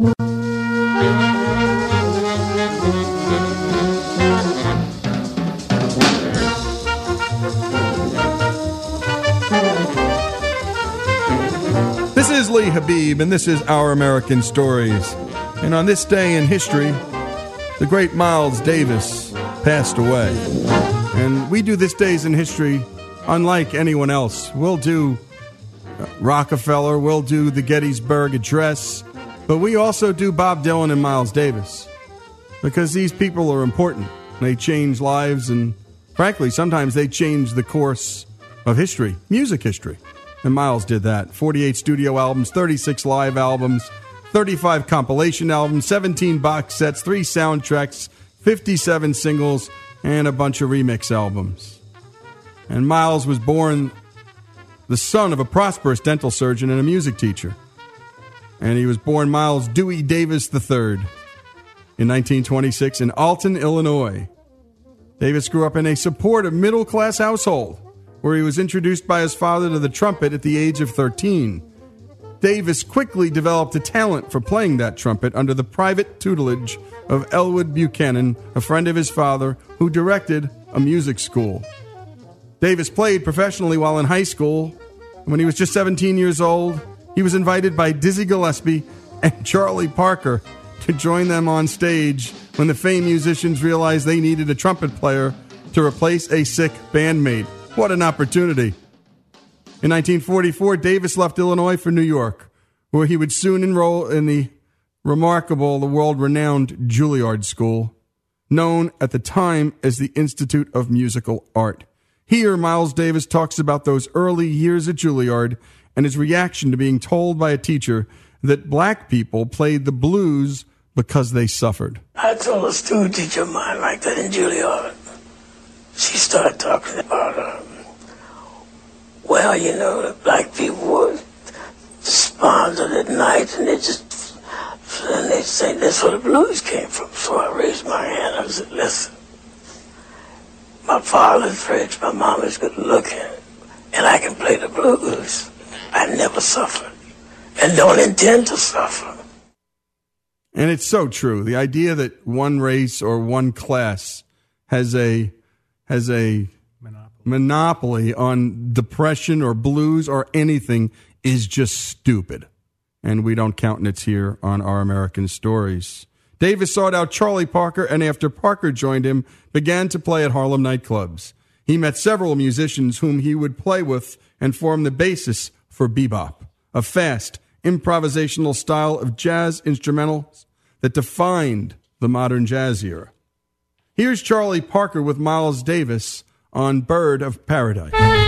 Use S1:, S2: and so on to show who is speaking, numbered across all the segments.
S1: This is Lee Habib, and this is Our American Stories. And on this day in history, the great Miles Davis passed away. And we do this days in history unlike anyone else. We'll do Rockefeller, we'll do the Gettysburg Address, but we also do Bob Dylan and Miles Davis because these people are important. They change lives, and frankly, sometimes they change the course of history, music history. And Miles did that 48 studio albums, 36 live albums, 35 compilation albums, 17 box sets, 3 soundtracks, 57 singles, and a bunch of remix albums. And Miles was born the son of a prosperous dental surgeon and a music teacher. And he was born Miles Dewey Davis III in 1926 in Alton, Illinois. Davis grew up in a supportive middle class household where he was introduced by his father to the trumpet at the age of 13. Davis quickly developed a talent for playing that trumpet under the private tutelage of Elwood Buchanan, a friend of his father, who directed a music school. Davis played professionally while in high school. When he was just 17 years old, he was invited by Dizzy Gillespie and Charlie Parker to join them on stage when the famed musicians realized they needed a trumpet player to replace a sick bandmate. What an opportunity! In 1944, Davis left Illinois for New York, where he would soon enroll in the remarkable, the world renowned Juilliard School, known at the time as the Institute of Musical Art. Here, Miles Davis talks about those early years at Juilliard and his reaction to being told by a teacher that black people played the blues because they suffered.
S2: I told a student teacher of mine like that in Juilliard. She started talking about, um, well, you know, the black people were despondent at night and they just, and they say that's where the blues came from. So I raised my hand. I said, listen, my father's rich, my mom is good looking, and I can play the blues. I never suffered and don't intend to suffer.
S1: And it's so true. The idea that one race or one class has a has a monopoly, monopoly on depression or blues or anything is just stupid. And we don't countenance here on our American stories. Davis sought out Charlie Parker, and after Parker joined him, began to play at Harlem nightclubs. He met several musicians whom he would play with and form the basis for bebop, a fast, improvisational style of jazz instrumentals that defined the modern jazz era. Here's Charlie Parker with Miles Davis on Bird of Paradise.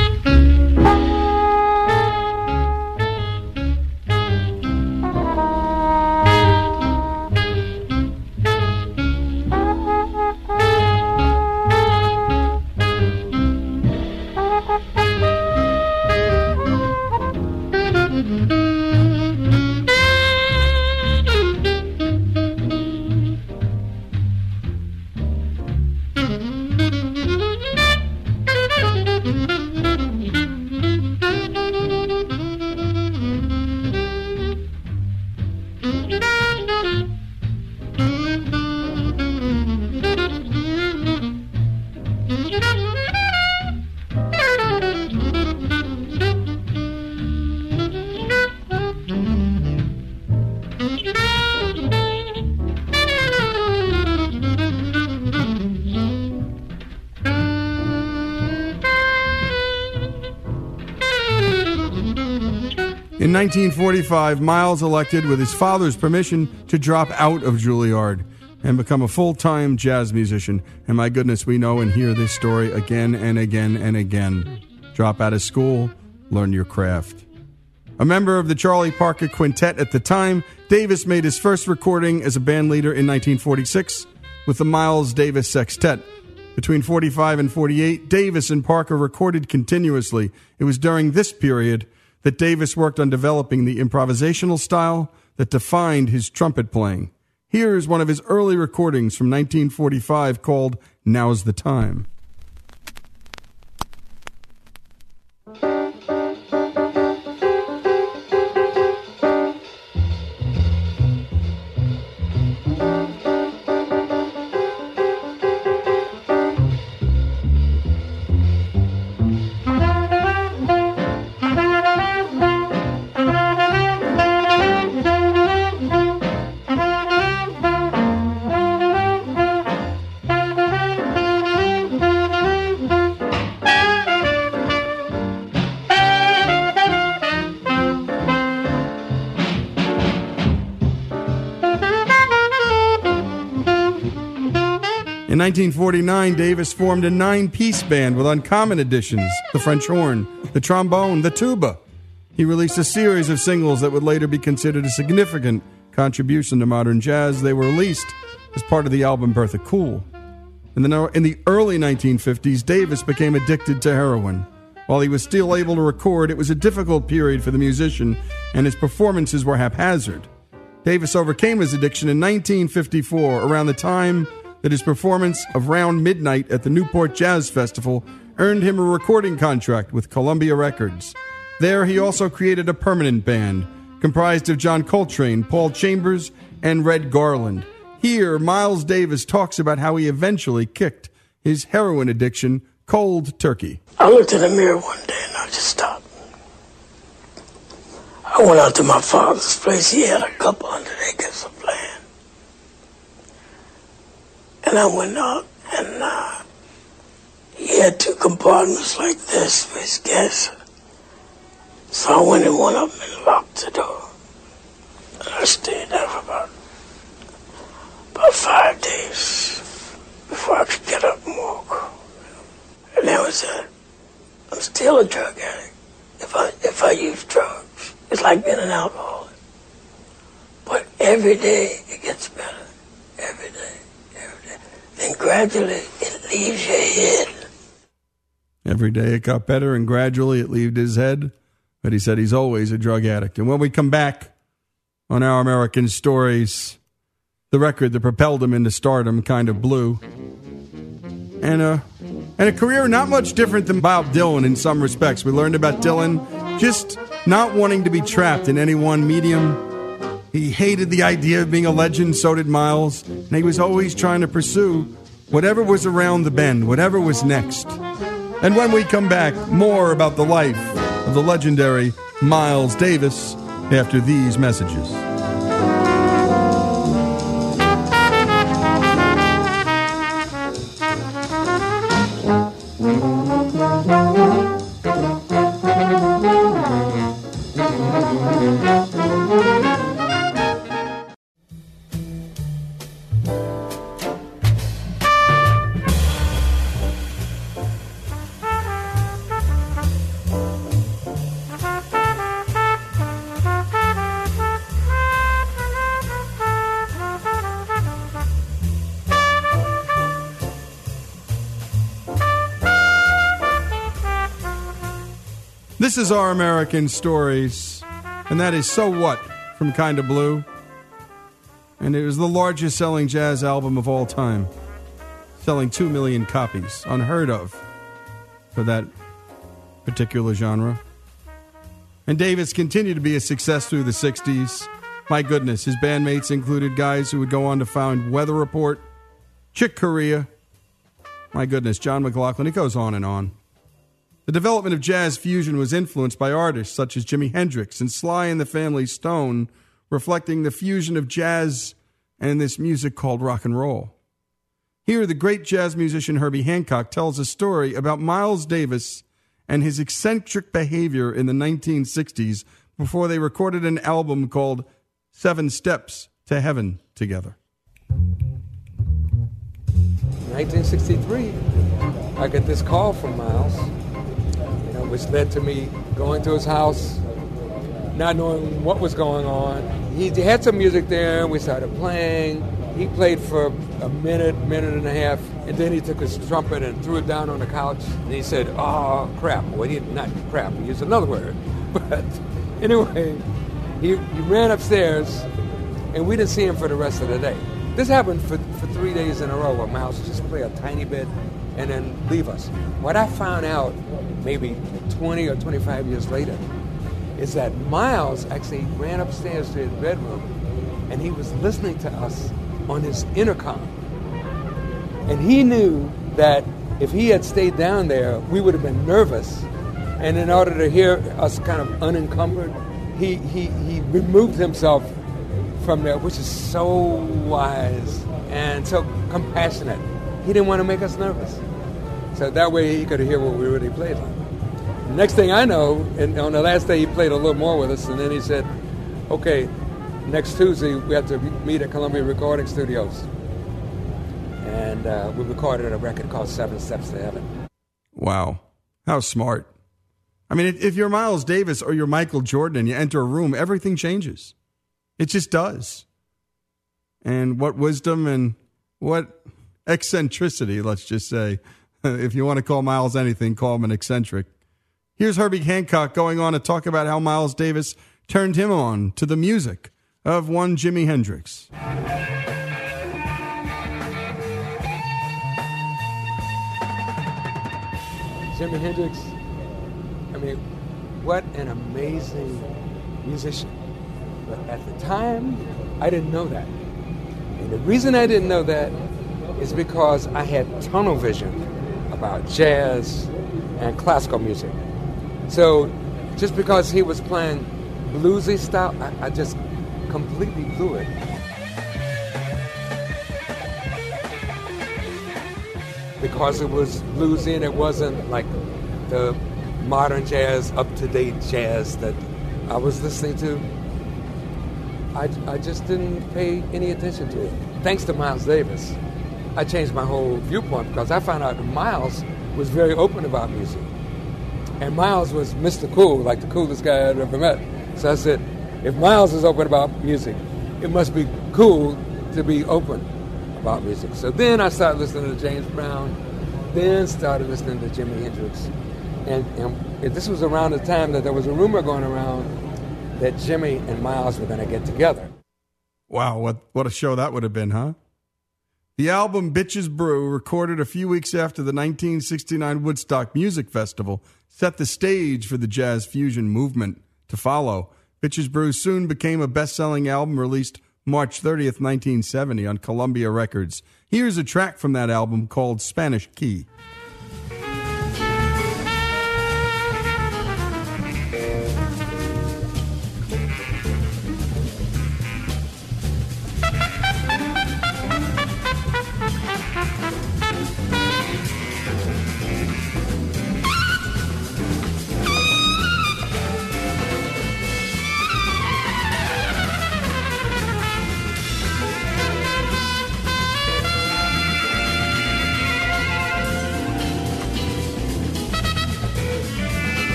S1: 1945, Miles elected, with his father's permission, to drop out of Juilliard and become a full time jazz musician. And my goodness, we know and hear this story again and again and again. Drop out of school, learn your craft. A member of the Charlie Parker Quintet at the time, Davis made his first recording as a band leader in 1946 with the Miles Davis Sextet. Between 45 and 48, Davis and Parker recorded continuously. It was during this period that Davis worked on developing the improvisational style that defined his trumpet playing. Here is one of his early recordings from 1945 called Now's the Time. 1949, Davis formed a nine piece band with uncommon additions the French horn, the trombone, the tuba. He released a series of singles that would later be considered a significant contribution to modern jazz. They were released as part of the album Bertha Cool. In the, in the early 1950s, Davis became addicted to heroin. While he was still able to record, it was a difficult period for the musician, and his performances were haphazard. Davis overcame his addiction in 1954, around the time that his performance of Round Midnight at the Newport Jazz Festival earned him a recording contract with Columbia Records. There, he also created a permanent band comprised of John Coltrane, Paul Chambers, and Red Garland. Here, Miles Davis talks about how he eventually kicked his heroin addiction cold turkey.
S2: I looked in the mirror one day and I just stopped. I went out to my father's place. He had a couple hundred acres of land. And I went out and uh, he had two compartments like this for his gas. So I went in one of them and locked the door. And I stayed there for about, about five days before I could get up and walk. And that was it. I'm still a drug addict if I, if I use drugs. It's like being an alcoholic. But every day it gets better. Every day then gradually it leaves your head.
S1: Every day it got better, and gradually it left his head. But he said he's always a drug addict. And when we come back on our American stories, the record that propelled him into stardom Kind of Blue. And a, and a career not much different than Bob Dylan in some respects. We learned about Dylan just not wanting to be trapped in any one medium he hated the idea of being a legend, so did Miles, and he was always trying to pursue whatever was around the bend, whatever was next. And when we come back, more about the life of the legendary Miles Davis after these messages. Is our American stories, and that is So What from Kind of Blue. And it was the largest selling jazz album of all time, selling 2 million copies, unheard of for that particular genre. And Davis continued to be a success through the 60s. My goodness, his bandmates included guys who would go on to found Weather Report, Chick Corea. My goodness, John McLaughlin. It goes on and on. The development of jazz fusion was influenced by artists such as Jimi Hendrix and Sly and the Family Stone, reflecting the fusion of jazz and this music called rock and roll. Here, the great jazz musician Herbie Hancock tells a story about Miles Davis and his eccentric behavior in the 1960s before they recorded an album called Seven Steps to Heaven together.
S3: 1963, I get this call from Miles which led to me going to his house, not knowing what was going on. He had some music there, and we started playing. He played for a minute, minute and a half, and then he took his trumpet and threw it down on the couch. And he said, "Oh crap!" Well, he not crap. He used another word, but anyway, he, he ran upstairs, and we didn't see him for the rest of the day. This happened for, for three days in a row where Miles just play a tiny bit and then leave us. What I found out maybe 20 or 25 years later is that Miles actually ran upstairs to his bedroom and he was listening to us on his intercom. And he knew that if he had stayed down there, we would have been nervous. And in order to hear us kind of unencumbered, he, he, he removed himself from there, which is so wise and so compassionate. He didn't want to make us nervous. So that way he could hear what we really played. Next thing I know, and on the last day he played a little more with us, and then he said, okay, next Tuesday we have to meet at Columbia Recording Studios. and uh, we recorded a record called Seven Steps to Heaven.
S1: Wow. How smart. I mean, if you're Miles Davis or you're Michael Jordan and you enter a room, everything changes. It just does. And what wisdom and what eccentricity, let's just say. If you want to call Miles anything, call him an eccentric. Here's Herbie Hancock going on to talk about how Miles Davis turned him on to the music of one Jimi Hendrix.
S3: Jimi Hendrix, I mean, what an amazing musician. But at the time, I didn't know that. And the reason I didn't know that is because I had tunnel vision about jazz and classical music. So just because he was playing bluesy style, I, I just completely blew it. because it was bluesy and it wasn't like the modern jazz, up to date jazz that I was listening to. I, I just didn't pay any attention to it. Thanks to Miles Davis, I changed my whole viewpoint because I found out that Miles was very open about music. And Miles was Mr. Cool, like the coolest guy I'd ever met. So I said, if Miles is open about music, it must be cool to be open about music. So then I started listening to James Brown, then started listening to Jimi Hendrix. And, and this was around the time that there was a rumor going around that Jimmy and Miles were going to get together.
S1: Wow, what, what a show that would have been, huh? The album Bitches Brew, recorded a few weeks after the 1969 Woodstock Music Festival, set the stage for the jazz fusion movement to follow. Bitches Brew soon became a best selling album released March 30th, 1970, on Columbia Records. Here's a track from that album called Spanish Key.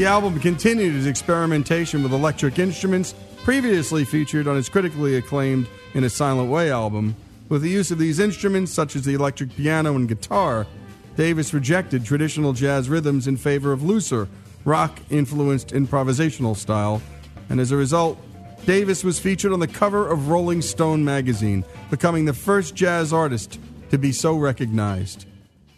S1: The album continued its experimentation with electric instruments, previously featured on his critically acclaimed In a Silent Way album. With the use of these instruments, such as the electric piano and guitar, Davis rejected traditional jazz rhythms in favor of looser, rock influenced improvisational style, and as a result, Davis was featured on the cover of Rolling Stone magazine, becoming the first jazz artist to be so recognized.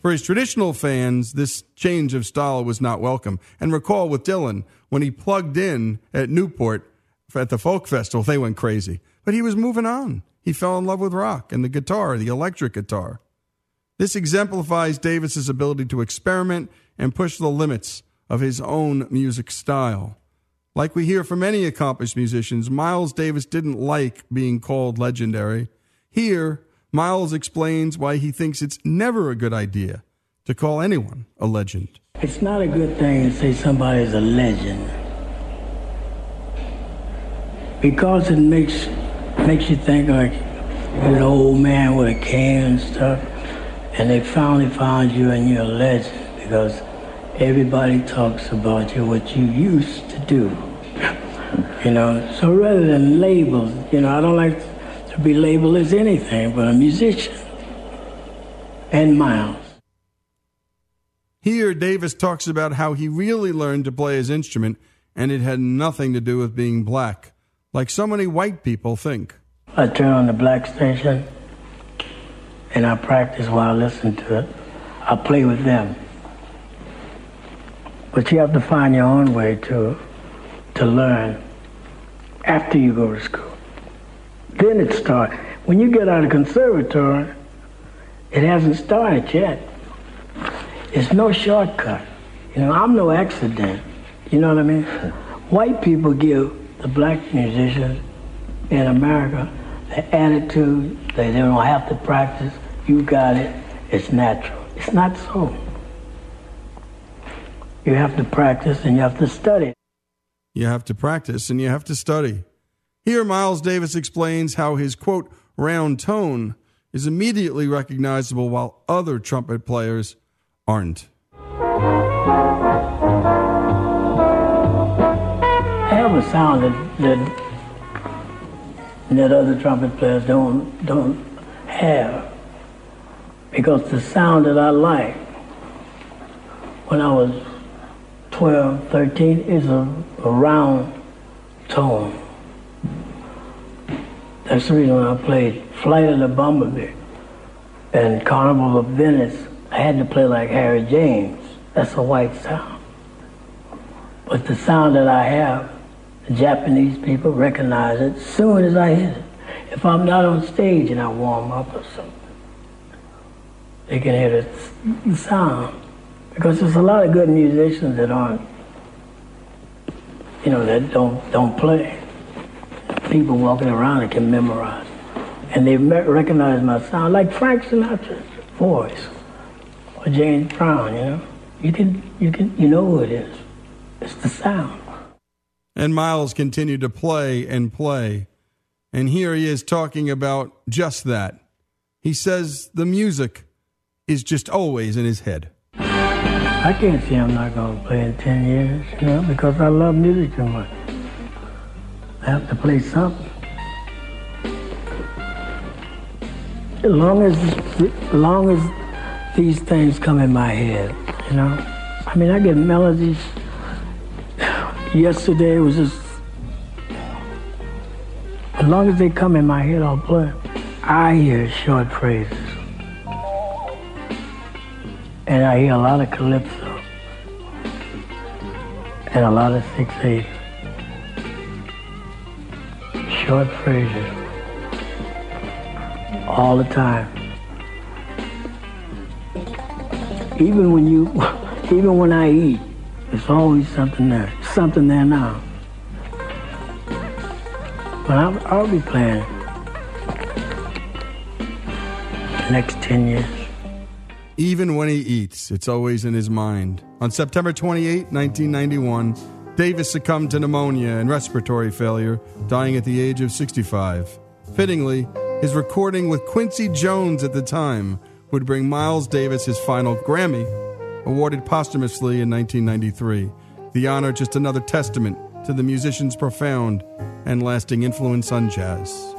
S1: For his traditional fans, this change of style was not welcome. And recall with Dylan, when he plugged in at Newport at the folk festival, they went crazy. But he was moving on. He fell in love with rock and the guitar, the electric guitar. This exemplifies Davis's ability to experiment and push the limits of his own music style. Like we hear from many accomplished musicians, Miles Davis didn't like being called legendary. Here, Miles explains why he thinks it's never a good idea to call anyone a legend.
S2: It's not a good thing to say somebody's a legend because it makes makes you think like you're an old man with a cane and stuff, and they finally found you and you're a legend because everybody talks about you what you used to do. You know, so rather than labels, you know, I don't like to be labeled as anything but a musician. And Miles.
S1: Here, Davis talks about how he really learned to play his instrument and it had nothing to do with being black, like so many white people think.
S2: I turn on the black station and I practice while I listen to it. I play with them. But you have to find your own way to, to learn after you go to school. Then it starts. When you get out of conservatory, it hasn't started yet. It's no shortcut. You know, I'm no accident. You know what I mean? White people give the black musicians in America the attitude that they don't have to practice. You got it. It's natural. It's not so. You have to practice and you have to study.
S1: You have to practice and you have to study. Here, Miles Davis explains how his quote, round tone is immediately recognizable while other trumpet players aren't.
S2: I have a sound that, that that other trumpet players don't don't have because the sound that I like when I was 12, 13 is a, a round tone. That's the reason I played Flight of the Bumblebee and Carnival of Venice, I had to play like Harry James. That's a white sound. But the sound that I have, the Japanese people recognize it as soon as I hit it. If I'm not on stage and I warm up or something, they can hear the sound. Because there's a lot of good musicians that aren't, you know, that don't don't play. People walking around that can memorize, and they recognize my sound, like Frank Sinatra's voice or James Brown. You know, you can you can you know who it is. It's the sound.
S1: And Miles continued to play and play. And here he is talking about just that. He says the music is just always in his head.
S2: I can't see I'm not going to play in 10 years, you know, because I love music too much. I have to play something. As long as, as long as these things come in my head, you know. I mean, I get melodies. Yesterday was just, as long as they come in my head, I'll play. I hear short phrases. And I hear a lot of calypso and a lot of 6-8. Short phrases. All the time. Even when you, even when I eat, there's always something there. Something there now. But I'll, I'll be playing the next 10 years.
S1: Even when he eats, it's always in his mind. On September 28, 1991, Davis succumbed to pneumonia and respiratory failure, dying at the age of 65. Fittingly, his recording with Quincy Jones at the time would bring Miles Davis his final Grammy, awarded posthumously in 1993. The honor just another testament to the musician's profound and lasting influence on jazz.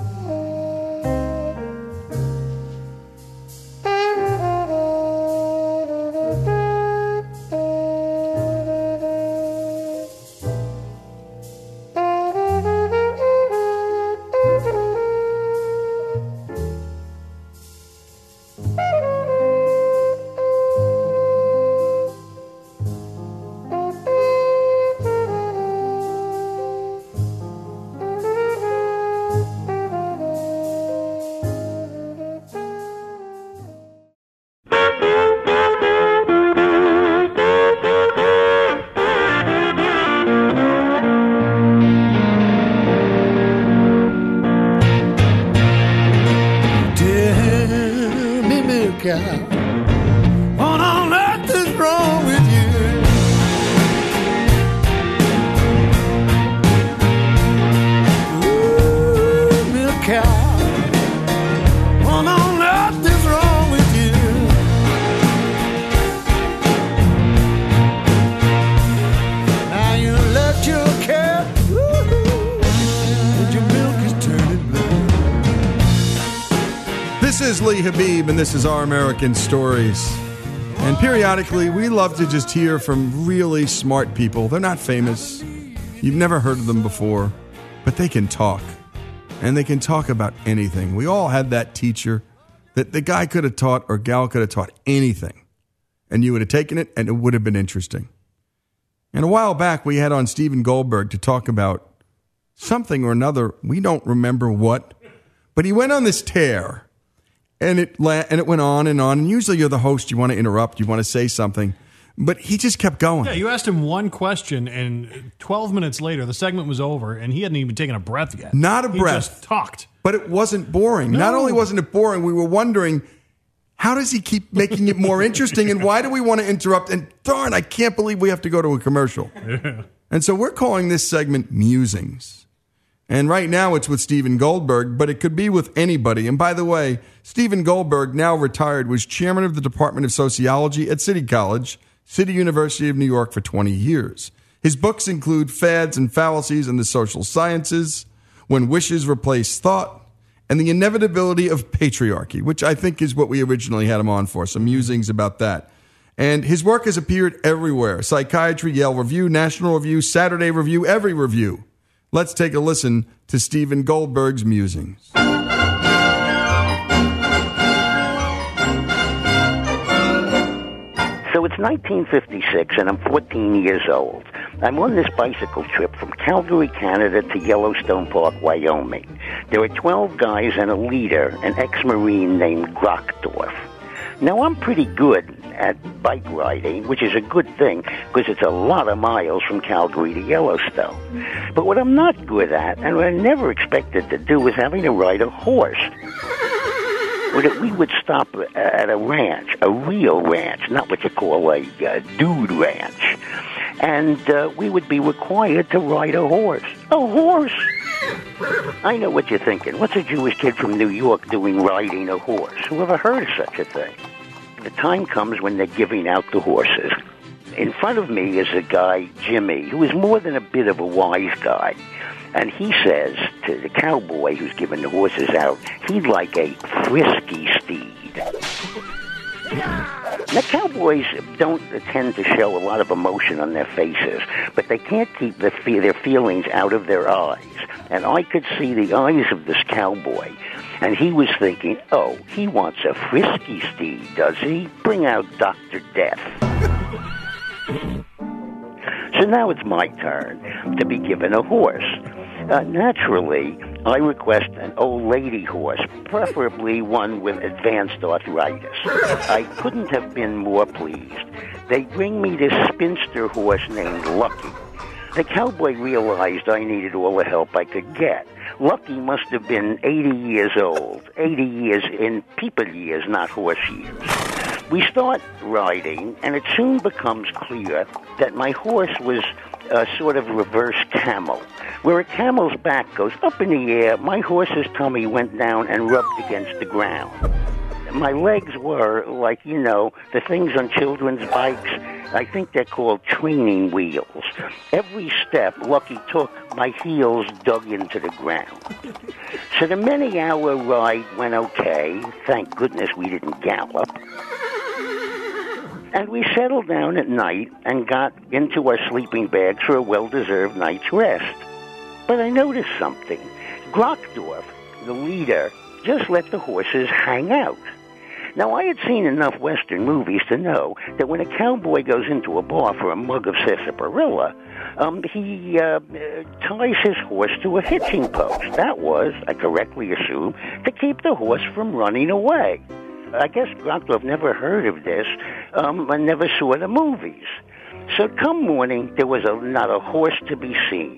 S1: This is Our American Stories. And periodically, we love to just hear from really smart people. They're not famous, you've never heard of them before, but they can talk. And they can talk about anything. We all had that teacher that the guy could have taught or gal could have taught anything. And you would have taken it and it would have been interesting. And a while back, we had on Stephen Goldberg to talk about something or another. We don't remember what, but he went on this tear and it la- and it went on and on. And usually you're the host, you want to interrupt, you want to say something, but he just kept going.
S4: Yeah, you asked him one question, and 12 minutes later, the segment was over, and he hadn't even taken a breath yet.
S1: Not a
S4: he
S1: breath.
S4: Just talked.
S1: But it wasn't boring.
S4: No.
S1: Not only wasn't it boring, we were wondering how does he keep making it more interesting? And why do we want to interrupt? And darn, I can't believe we have to go to a commercial. And so we're calling this segment Musings. And right now it's with Stephen Goldberg, but it could be with anybody. And by the way, Stephen Goldberg, now retired, was chairman of the Department of Sociology at City College, City University of New York for 20 years. His books include Fads and Fallacies in the Social Sciences, When Wishes Replace Thought, and the inevitability of patriarchy, which I think is what we originally had him on for, some musings about that. And his work has appeared everywhere Psychiatry, Yale Review, National Review, Saturday Review, every review. Let's take a listen to Stephen Goldberg's musings.
S5: So it's 1956, and I'm 14 years old. I'm on this bicycle trip from Calgary, Canada to Yellowstone Park, Wyoming. There are 12 guys and a leader, an ex Marine named Grochdorf. Now, I'm pretty good at bike riding, which is a good thing because it's a lot of miles from Calgary to Yellowstone. But what I'm not good at, and what I never expected to do, was having to ride a horse. We would stop at a ranch, a real ranch, not what you call a uh, dude ranch. And uh, we would be required to ride a horse. A horse? I know what you're thinking. What's a Jewish kid from New York doing riding a horse? Who ever heard of such a thing? The time comes when they're giving out the horses. In front of me is a guy, Jimmy, who is more than a bit of a wise guy. And he says to the cowboy who's giving the horses out, he'd like a frisky steed. Now, cowboys don't tend to show a lot of emotion on their faces, but they can't keep the fe- their feelings out of their eyes. And I could see the eyes of this cowboy, and he was thinking, oh, he wants a frisky steed, does he? Bring out Dr. Death. So now it's my turn to be given a horse. Uh, naturally, I request an old lady horse, preferably one with advanced arthritis. I couldn't have been more pleased. They bring me this spinster horse named Lucky. The cowboy realized I needed all the help I could get. Lucky must have been 80 years old. 80 years in people years, not horse years. We start riding, and it soon becomes clear that my horse was a sort of reverse camel. Where a camel's back goes up in the air, my horse's tummy went down and rubbed against the ground. My legs were like, you know, the things on children's bikes. I think they're called training wheels. Every step Lucky took, my heels dug into the ground. So the many hour ride went okay. Thank goodness we didn't gallop. And we settled down at night and got into our sleeping bags for a well deserved night's rest. But I noticed something. Grockdorf, the leader, just let the horses hang out. Now, I had seen enough Western movies to know that when a cowboy goes into a bar for a mug of sarsaparilla, um, he uh, ties his horse to a hitching post. That was, I correctly assume, to keep the horse from running away. I guess Grochdorf never heard of this um, and never saw the movies. So come morning, there was a, not a horse to be seen.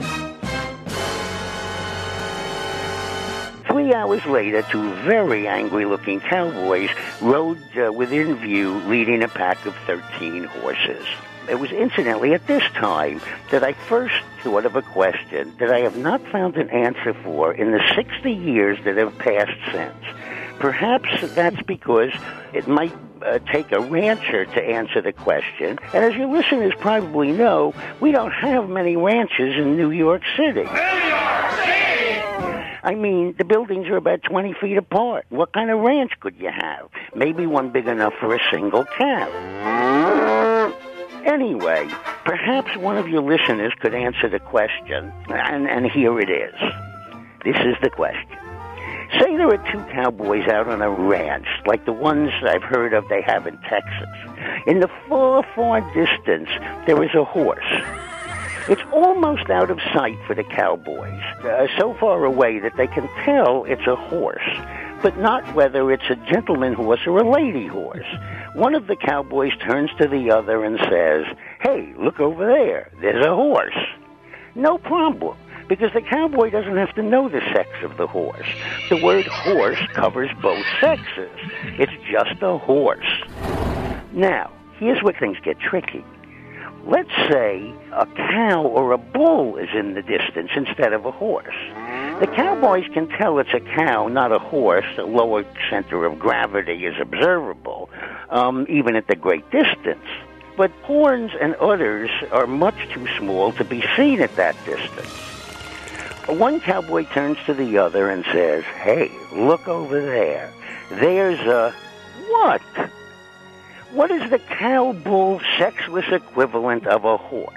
S5: Three hours later, two very angry looking cowboys rode uh, within view, leading a pack of 13 horses. It was incidentally at this time that I first thought of a question that I have not found an answer for in the 60 years that have passed since. Perhaps that's because it might uh, take a rancher to answer the question. And as your listeners probably know, we don't have many ranches in New York City. New York City! I mean, the buildings are about 20 feet apart. What kind of ranch could you have? Maybe one big enough for a single cow. Anyway, perhaps one of your listeners could answer the question, and, and here it is. This is the question. Say there are two cowboys out on a ranch, like the ones I've heard of they have in Texas. In the far, far distance, there is a horse. It's almost out of sight for the cowboys, uh, so far away that they can tell it's a horse, but not whether it's a gentleman horse or a lady horse. One of the cowboys turns to the other and says, Hey, look over there. There's a horse. No problem. because the cowboy doesn't have to know the sex of the horse. The word horse covers both sexes. It's just a horse. Now, here's where things get tricky. Let's say a cow or a bull is in the distance instead of a horse. The cowboys can tell it's a cow, not a horse. The lower center of gravity is observable, um, even at the great distance. But horns and udders are much too small to be seen at that distance. One cowboy turns to the other and says, Hey, look over there. There's a what? What is the cow bull sexless equivalent of a horse?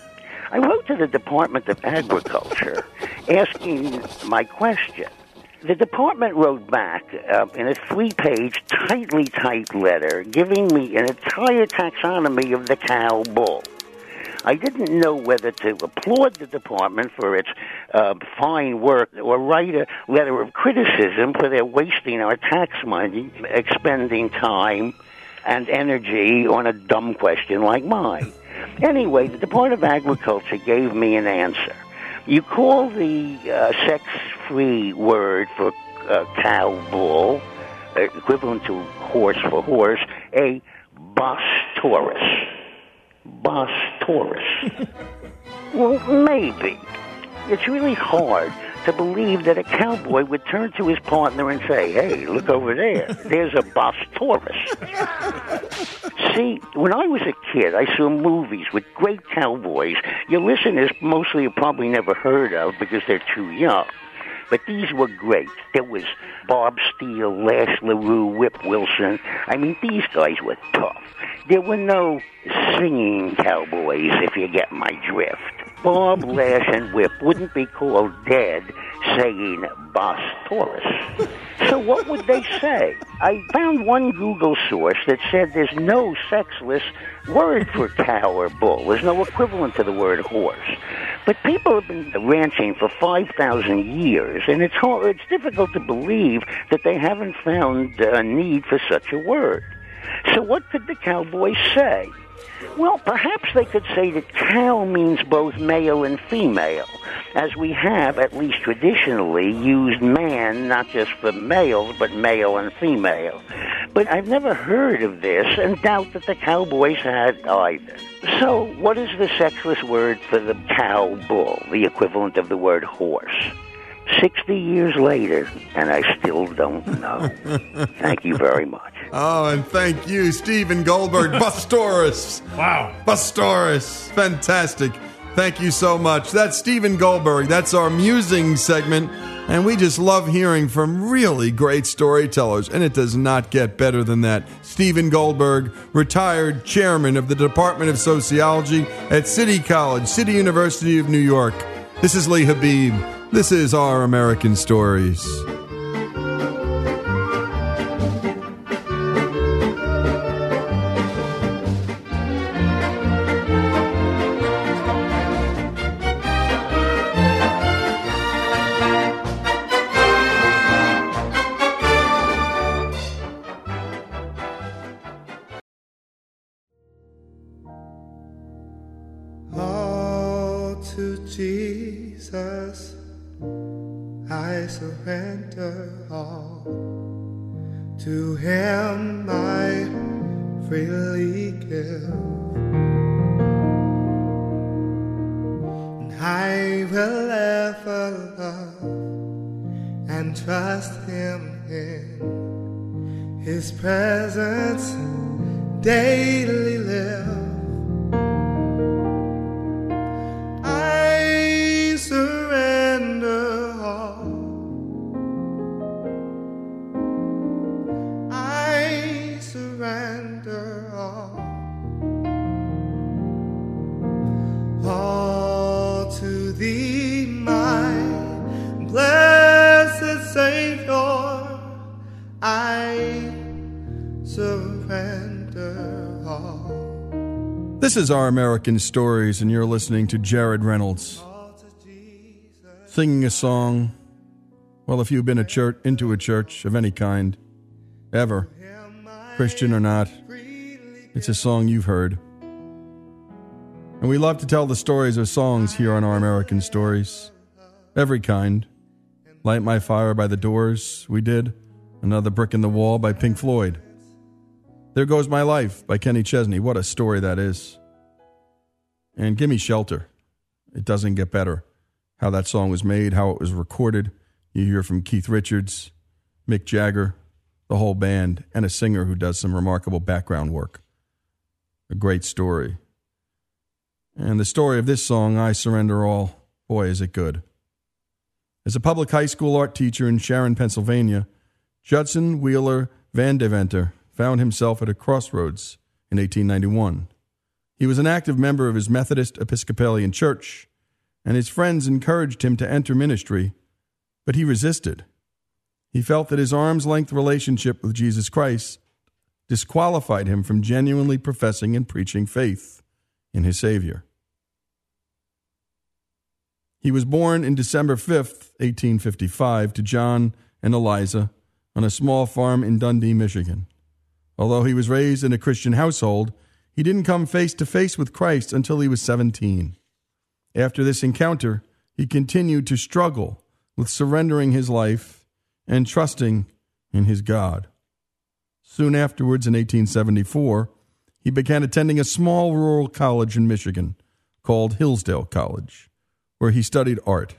S5: I wrote to the Department of Agriculture asking my question. The department wrote back uh, in a three page, tightly typed letter giving me an entire taxonomy of the cow bull. I didn't know whether to applaud the department for its uh, fine work or write a letter of criticism for their wasting our tax money, expending time and energy on a dumb question like mine. Anyway, the Department of Agriculture gave me an answer. You call the uh, sex free word for uh, cow bull, uh, equivalent to horse for horse, a bos taurus. Bos taurus. well, maybe. It's really hard to believe that a cowboy would turn to his partner and say, Hey, look over there. There's a bos taurus. See, when I was a kid, I saw movies with great cowboys. Your listeners mostly have probably never heard of because they're too young. But these were great. There was Bob Steele, Lash LaRue, Whip Wilson. I mean, these guys were tough. There were no singing cowboys, if you get my drift. Bob, Lash, and Whip wouldn't be called dead saying Taurus. So what would they say? I found one Google source that said there's no sexless word for cow or bull. There's no equivalent to the word horse. But people have been ranching for 5,000 years, and it's hard, it's difficult to believe that they haven't found a need for such a word. So what could the cowboy say? Well, perhaps they could say that cow means both male and female, as we have, at least traditionally, used man not just for males, but male and female. But I've never heard of this and doubt that the cowboys had either. So, what is the sexless word for the cow bull, the equivalent of the word horse? 60 years later, and I still don't know. Thank you very much.
S1: Oh, and thank you, Stephen Goldberg, bos taurus.
S4: Wow.
S1: bos taurus. Fantastic. Thank you so much. That's Stephen Goldberg. That's our musing segment. And we just love hearing from really great storytellers. And it does not get better than that. Stephen Goldberg, retired chairman of the Department of Sociology at City College, City University of New York. This is Lee Habib. This is Our American Stories. Is Our American Stories, and you're listening to Jared Reynolds singing a song. Well, if you've been a church, into a church of any kind, ever, Christian or not, it's a song you've heard. And we love to tell the stories of songs here on Our American Stories. Every kind. Light My Fire by The Doors, we did. Another Brick in the Wall by Pink Floyd. There Goes My Life by Kenny Chesney. What a story that is. And Gimme Shelter. It doesn't get better. How that song was made, how it was recorded. You hear from Keith Richards, Mick Jagger, the whole band, and a singer who does some remarkable background work. A great story. And the story of this song, I Surrender All, boy, is it good. As a public high school art teacher in Sharon, Pennsylvania, Judson Wheeler Van Deventer found himself at a crossroads in 1891. He was an active member of his Methodist Episcopalian Church, and his friends encouraged him to enter ministry, but he resisted. He felt that his arm's length relationship with Jesus Christ disqualified him from genuinely professing and preaching faith in his Savior. He was born in December 5th, 1855, to John and Eliza on a small farm in Dundee, Michigan. Although he was raised in a Christian household, he didn't come face to face with Christ until he was 17. After this encounter, he continued to struggle with surrendering his life and trusting in his God. Soon afterwards, in 1874, he began attending a small rural college in Michigan called Hillsdale College, where he studied art.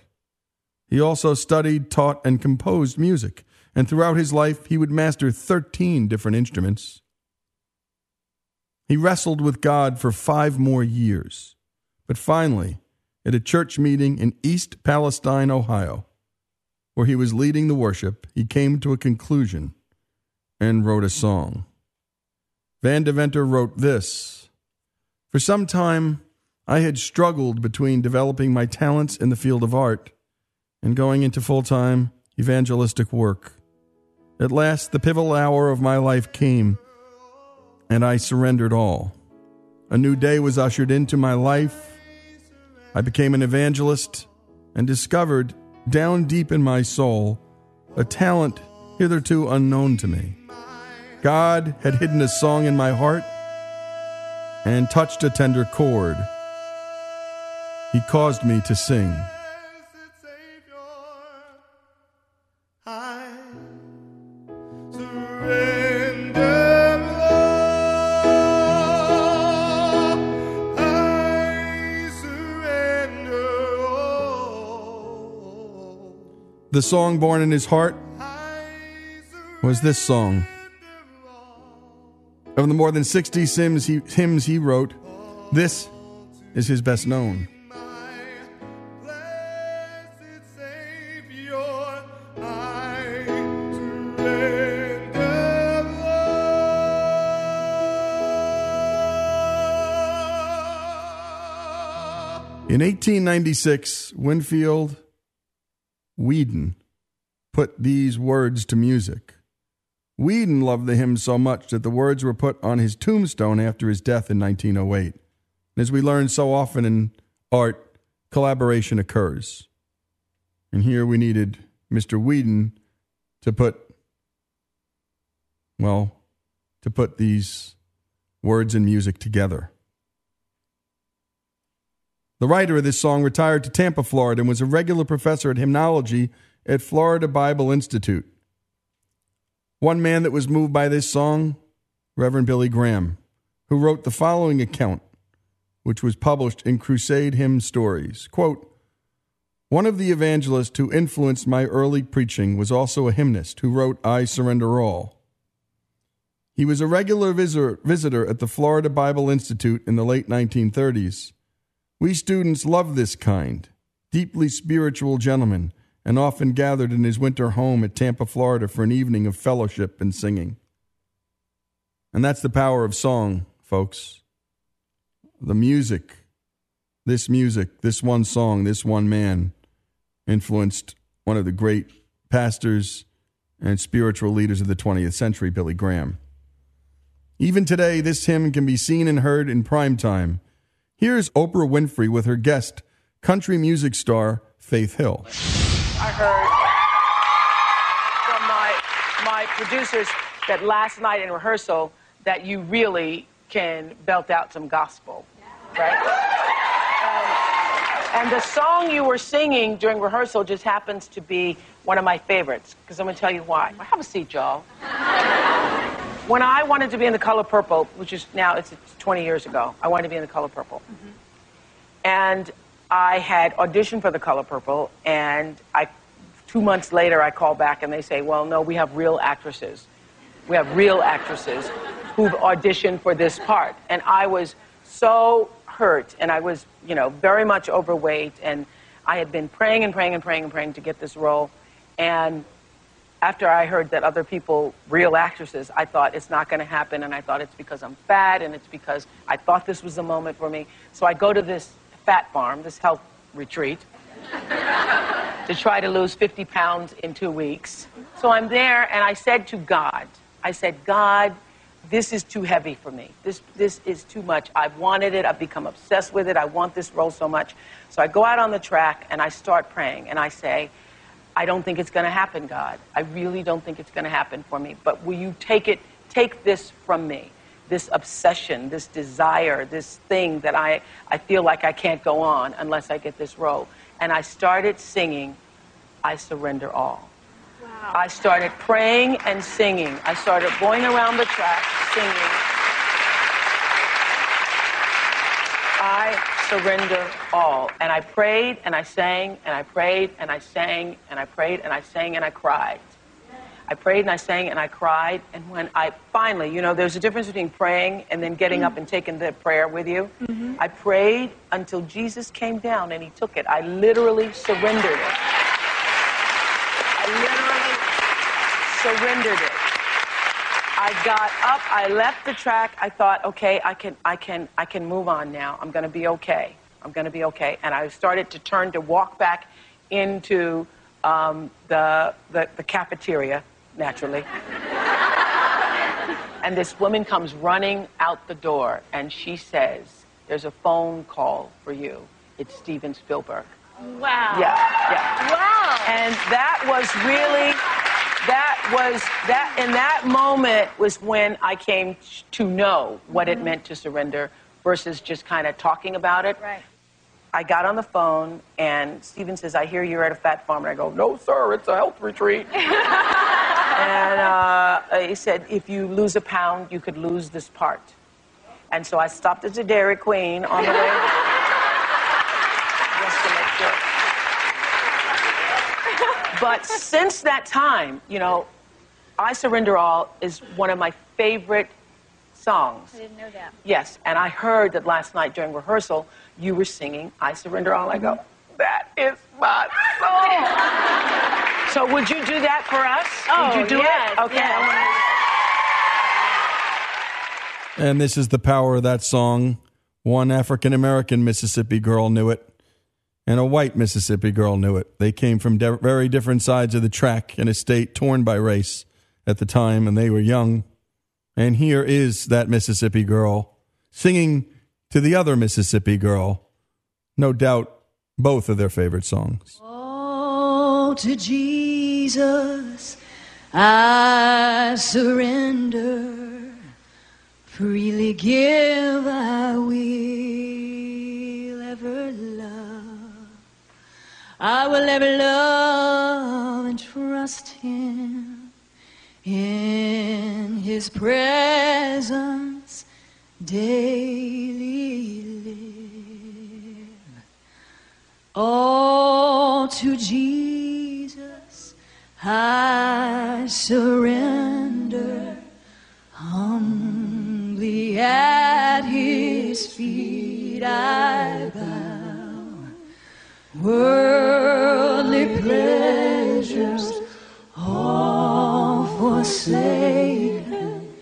S1: He also studied, taught, and composed music, and throughout his life, he would master 13 different instruments. He wrestled with God for five more years, but finally, at a church meeting in East Palestine, Ohio, where he was leading the worship, he came to a conclusion and wrote a song. Van Deventer wrote this For some time, I had struggled between developing my talents in the field of art and going into full time evangelistic work. At last, the pivotal hour of my life came, and I surrendered all. A new day was ushered into my life. I became an evangelist and discovered, down deep in my soul, a talent hitherto unknown to me. God had hidden a song in my heart and touched a tender chord. He caused me to sing. The song born in his heart was this song. Of the more than 60 hymns he, hymns he wrote, this is his best known. In 1896, Winfield Weeden put these words to music. Weeden loved the hymn so much that the words were put on his tombstone after his death in 1908. As we learn so often in art, collaboration occurs. And here we needed Mr. Weeden to put, well, to put these words and music together. The writer of this song retired to Tampa, Florida, and was a regular professor at hymnology at Florida Bible Institute. One man that was moved by this song, Reverend Billy Graham, who wrote the following account, which was published in Crusade Hymn Stories. Quote, one of the evangelists who influenced my early preaching was also a hymnist who wrote I Surrender All. He was a regular visitor, visitor at the Florida Bible Institute in the late 1930s. We students loved this kind, deeply spiritual gentleman, and often gathered in his winter home at Tampa, Florida for an evening of fellowship and singing. And that's the power of song, folks. The music, this music, this one song, this one man influenced one of the great pastors and spiritual leaders of the 20th century, Billy Graham. Even today, this hymn can be seen and heard in prime time. Here's Oprah Winfrey with her guest, country music star Faith Hill.
S6: I heard from my my producers that last night in rehearsal that you really can belt out some gospel, right? Um, And the song you were singing during rehearsal just happens to be one of my favorites, because I'm going to tell you why. Have a seat, y'all. When I wanted to be in the color purple, which is now, it's 20 years ago, I wanted to be in the color purple. Mm-hmm. And I had auditioned for the color purple, and I, two months later, I call back and they say, well, no, we have real actresses. We have real actresses who've auditioned for this part. And I was so hurt, and I was, you know, very much overweight, and I had been praying and praying and praying and praying to get this role. And after I heard that other people, real actresses, I thought it's not going to happen, and I thought it's because I'm fat, and it's because I thought this was the moment for me. So I go to this fat farm, this health retreat, to try to lose 50 pounds in two weeks. So I'm there, and I said to God, I said, God, this is too heavy for me. This, this is too much. I've wanted it. I've become obsessed with it. I want this role so much. So I go out on the track and I start praying and I say, I don't think it's going to happen, God. I really don't think it's going to happen for me. But will you take it, take this from me? This obsession, this desire, this thing that I, I feel like I can't go on unless I get this role. And I started singing, I surrender all. I started praying and singing. I started going around the track singing. I surrender all. And I prayed and I sang and I prayed and I sang and I prayed and I sang and I cried. I prayed and I sang and I cried. And when I finally, you know, there's a difference between praying and then getting up and taking the prayer with you. Mm-hmm. I prayed until Jesus came down and he took it. I literally surrendered it. I literally surrendered it. I got up, I left the track. I thought, okay, I can, I can, I can move on now. I'm going to be okay. I'm going to be okay. And I started to turn to walk back into um, the, the the cafeteria, naturally. and this woman comes running out the door, and she says, "There's a phone call for you. It's Steven Spielberg."
S7: Wow.
S6: Yeah, yeah.
S7: Wow.
S6: And that was really, that was, that, in that moment was when I came to know what it meant to surrender versus just kind of talking about it.
S7: Right.
S6: I got on the phone and Steven says, I hear you're at a fat farm. And I go, no, sir, it's a health retreat. and uh, he said, if you lose a pound, you could lose this part. And so I stopped at the Dairy Queen on the way home. just to make sure. But since that time, you know, I Surrender All is one of my favorite songs.
S7: I didn't know that.
S6: Yes, and I heard that last night during rehearsal you were singing I Surrender All. I go, that is my song. so would you do that for us?
S7: Oh,
S6: would you oh, do
S7: yes,
S6: it? Okay.
S7: yes.
S6: I wanna-
S1: And this is the power of that song. One African American Mississippi girl knew it, and a white Mississippi girl knew it. They came from de- very different sides of the track in a state torn by race at the time, and they were young. And here is that Mississippi girl singing to the other Mississippi girl. No doubt, both of their favorite songs.
S8: Oh, to Jesus I surrender. Freely give I will ever love. I will ever love and trust Him in His presence daily live. Oh, to Jesus I surrender. Humbly at his feet I bow. Worldly pleasures all forsaken.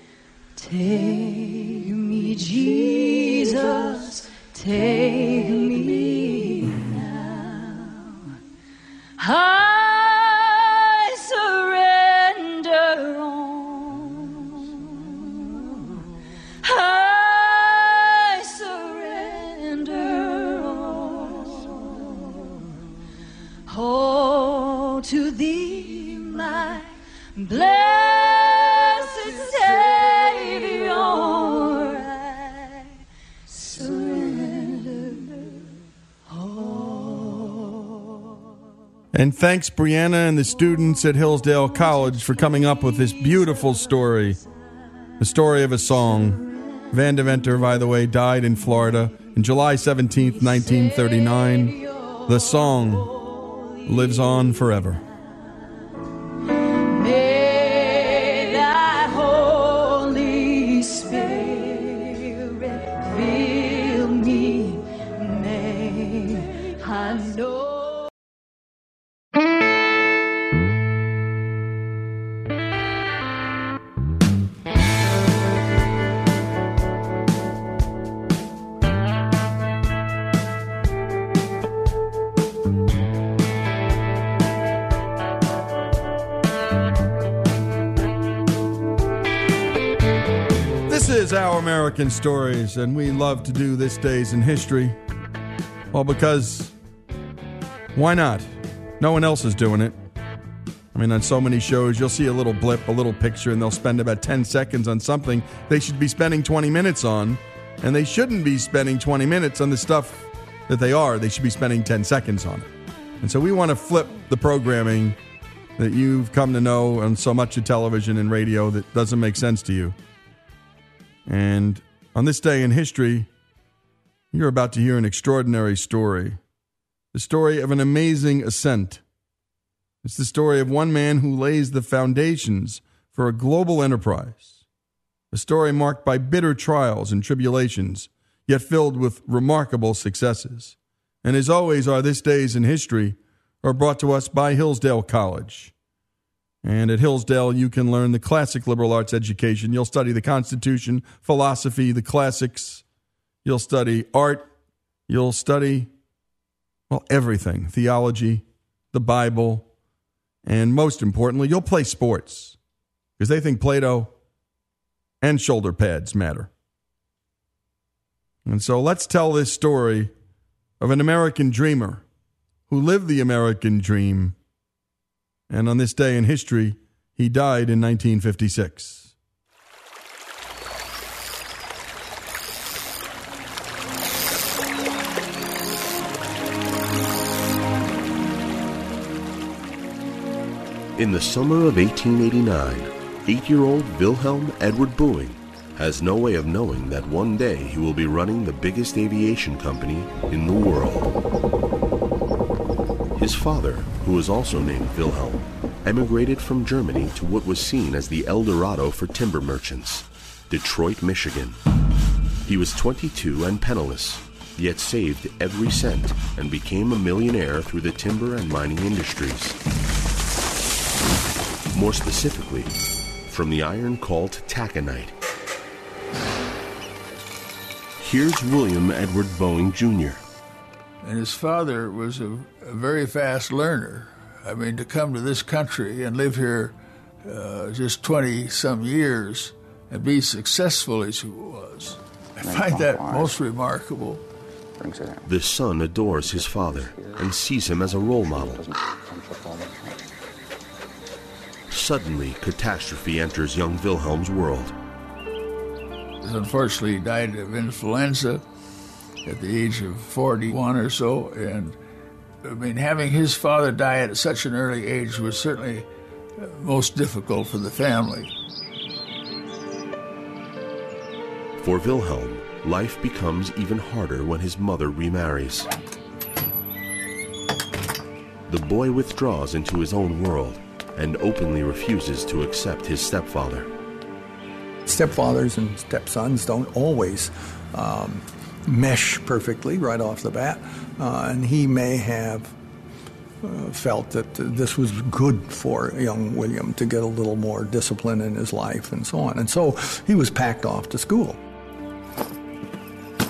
S8: Take me, Jesus, take me now. I
S1: And thanks, Brianna, and the students at Hillsdale College for coming up with this beautiful story the story of a song. Van Deventer, by the way, died in Florida in July 17, 1939. The song lives on forever. Our American Stories, and we love to do this days in history. Well, because why not? No one else is doing it. I mean, on so many shows, you'll see a little blip, a little picture, and they'll spend about 10 seconds on something they should be spending 20 minutes on. And they shouldn't be spending 20 minutes on the stuff that they are. They should be spending 10 seconds on it. And so we want to flip the programming that you've come to know on so much of television and radio that doesn't make sense to you. And on this day in history, you're about to hear an extraordinary story the story of an amazing ascent. It's the story of one man who lays the foundations for a global enterprise. A story marked by bitter trials and tribulations, yet filled with remarkable successes. And as always, our This Days in History are brought to us by Hillsdale College. And at Hillsdale, you can learn the classic liberal arts education. You'll study the Constitution, philosophy, the classics. You'll study art. You'll study, well, everything theology, the Bible, and most importantly, you'll play sports because they think Plato and shoulder pads matter. And so let's tell this story of an American dreamer who lived the American dream. And on this day in history, he died in 1956.
S7: In the summer of 1889, eight year old Wilhelm Edward Boeing has no way of knowing that one day he will be running the biggest aviation company in the world. His father, who was also named Wilhelm, emigrated from Germany to what was seen as the El Dorado for timber merchants, Detroit, Michigan. He was 22 and penniless, yet saved every cent and became a millionaire through the timber and mining industries. More specifically, from the iron called taconite. Here's William Edward Boeing Jr.
S9: And his father was a, a very fast learner. I mean, to come to this country and live here uh, just 20 some years and be successful as he was, I find that most remarkable.
S7: The son adores his father and sees him as a role model. Suddenly, catastrophe enters young Wilhelm's world.
S9: Unfortunately, he died of influenza at the age of 41 or so. And I mean, having his father die at such an early age was certainly uh, most difficult for the family.
S7: For Wilhelm, life becomes even harder when his mother remarries. The boy withdraws into his own world and openly refuses to accept his stepfather.
S10: Stepfathers and stepsons don't always um, mesh perfectly right off the bat, uh, and he may have uh, felt that this was good for young William to get a little more discipline in his life and so on. And so he was packed off to school.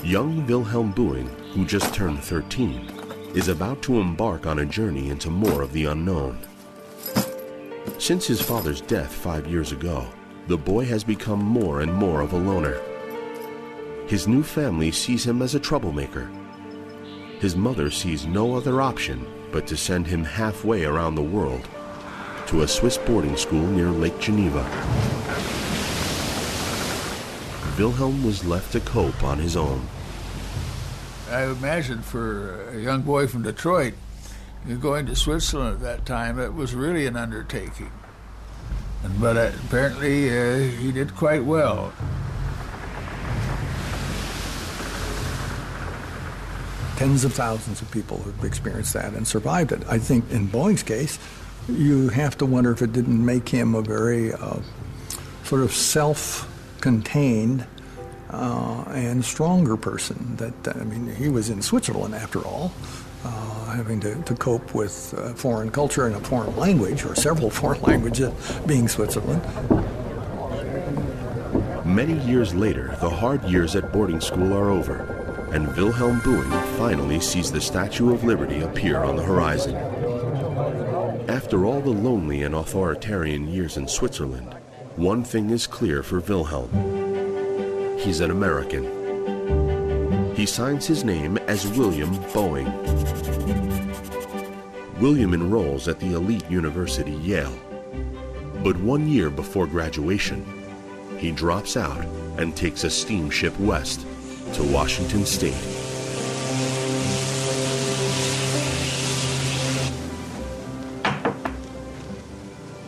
S7: Young Wilhelm Boeing, who just turned 13, is about to embark on a journey into more of the unknown. Since his father's death five years ago, the boy has become more and more of a loner. His new family sees him as a troublemaker. His mother sees no other option but to send him halfway around the world to a Swiss boarding school near Lake Geneva. Wilhelm was left to cope on his own.
S9: I imagine for a young boy from Detroit, going to Switzerland at that time, it was really an undertaking. But uh, apparently uh, he did quite well.
S10: Tens of thousands of people have experienced that and survived it. I think in Boeing's case, you have to wonder if it didn't make him a very uh, sort of self contained uh, and stronger person. That I mean, he was in Switzerland after all, uh, having to, to cope with uh, foreign culture and a foreign language, or several foreign languages, being Switzerland.
S7: Many years later, the hard years at boarding school are over, and Wilhelm Boeing finally sees the Statue of Liberty appear on the horizon. After all the lonely and authoritarian years in Switzerland, one thing is clear for Wilhelm. He's an American. He signs his name as William Boeing. William enrolls at the elite university Yale. But one year before graduation, he drops out and takes a steamship west to Washington State.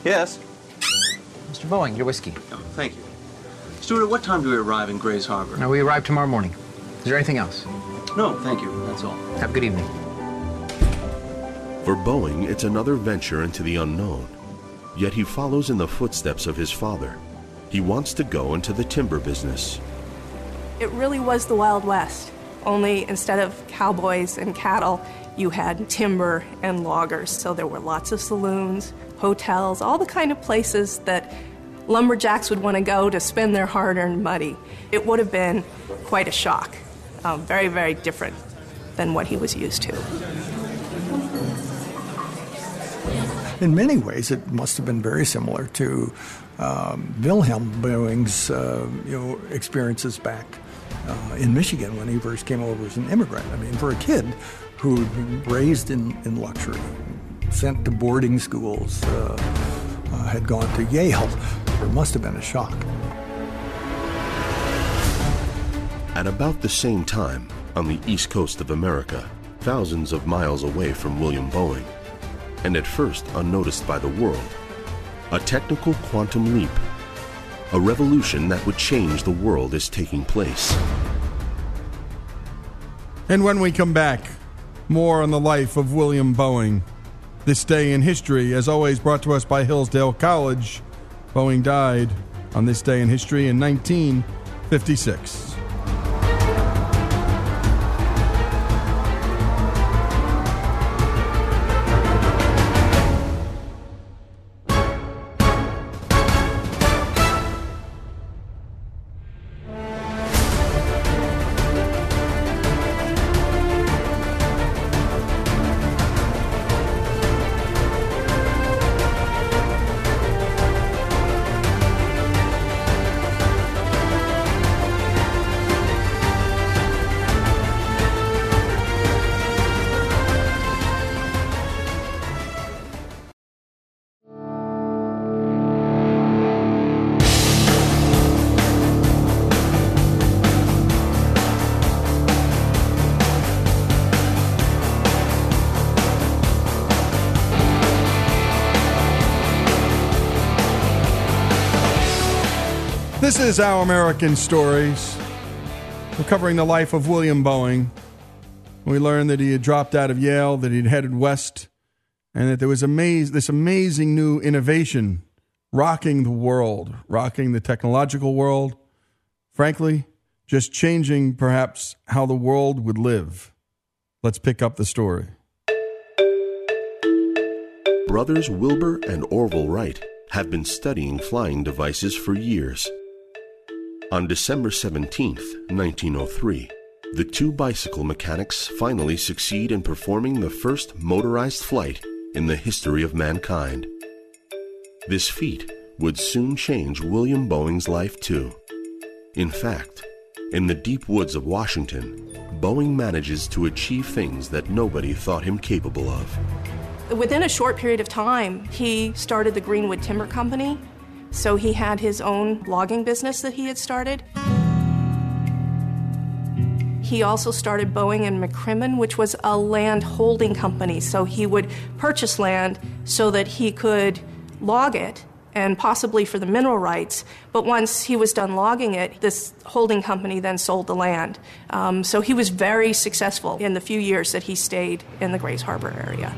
S11: Yes.
S12: Mr. Boeing, your whiskey.
S11: Oh, thank you. Stuart, at what time do we arrive in Grays Harbor?
S12: Now, we arrive tomorrow morning. Is there anything else?
S11: No, thank you. That's all.
S12: Have a good evening.
S7: For Boeing, it's another venture into the unknown. Yet he follows in the footsteps of his father. He wants to go into the timber business.
S13: It really was the Wild West. Only instead of cowboys and cattle, you had timber and loggers. So there were lots of saloons, hotels, all the kind of places that lumberjacks would want to go to spend their hard earned money. It would have been quite a shock. Um, very, very different than what he was used to.
S10: In many ways, it must have been very similar to um, Wilhelm Boeing's uh, you know, experiences back uh, in Michigan when he first came over as an immigrant. I mean, for a kid who had been raised in, in luxury, sent to boarding schools, uh, uh, had gone to Yale, it must have been a shock.
S7: At about the same time, on the east coast of America, thousands of miles away from William Boeing, and at first unnoticed by the world, a technical quantum leap, a revolution that would change the world is taking place.
S1: And when we come back, more on the life of William Boeing. This day in history, as always, brought to us by Hillsdale College. Boeing died on this day in history in 1956. This is Our American Stories. We're covering the life of William Boeing. We learned that he had dropped out of Yale, that he'd headed west, and that there was amaz- this amazing new innovation rocking the world, rocking the technological world. Frankly, just changing perhaps how the world would live. Let's pick up the story.
S7: Brothers Wilbur and Orville Wright have been studying flying devices for years. On December 17, 1903, the two bicycle mechanics finally succeed in performing the first motorized flight in the history of mankind. This feat would soon change William Boeing's life too. In fact, in the deep woods of Washington, Boeing manages to achieve things that nobody thought him capable of.
S13: Within a short period of time, he started the Greenwood Timber Company. So he had his own logging business that he had started. He also started Boeing and McCrimmon, which was a land holding company. So he would purchase land so that he could log it and possibly for the mineral rights. But once he was done logging it, this holding company then sold the land. Um, so he was very successful in the few years that he stayed in the Grays Harbor area.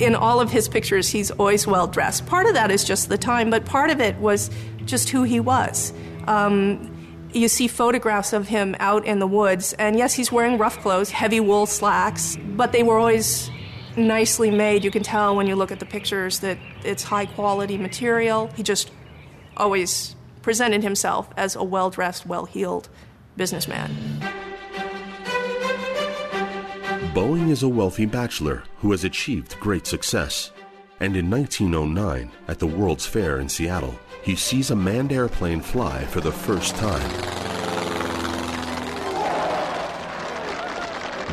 S13: In all of his pictures, he's always well dressed. Part of that is just the time, but part of it was just who he was. Um, you see photographs of him out in the woods, and yes, he's wearing rough clothes, heavy wool slacks, but they were always nicely made. You can tell when you look at the pictures that it's high quality material. He just always presented himself as a well dressed, well heeled businessman.
S7: Boeing is a wealthy bachelor who has achieved great success. And in 1909, at the World's Fair in Seattle, he sees a manned airplane fly for the first time.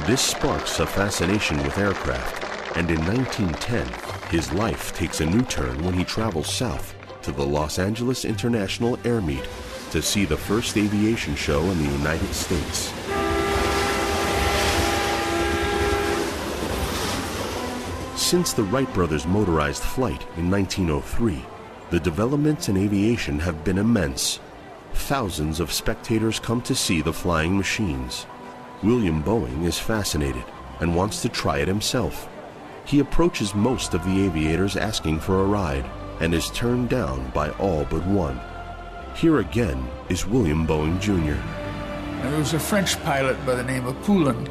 S7: This sparks a fascination with aircraft, and in 1910, his life takes a new turn when he travels south to the Los Angeles International Air Meet to see the first aviation show in the United States. Since the Wright brothers' motorized flight in 1903, the developments in aviation have been immense. Thousands of spectators come to see the flying machines. William Boeing is fascinated and wants to try it himself. He approaches most of the aviators asking for a ride and is turned down by all but one. Here again is William Boeing Jr.
S9: There was a French pilot by the name of Paulhan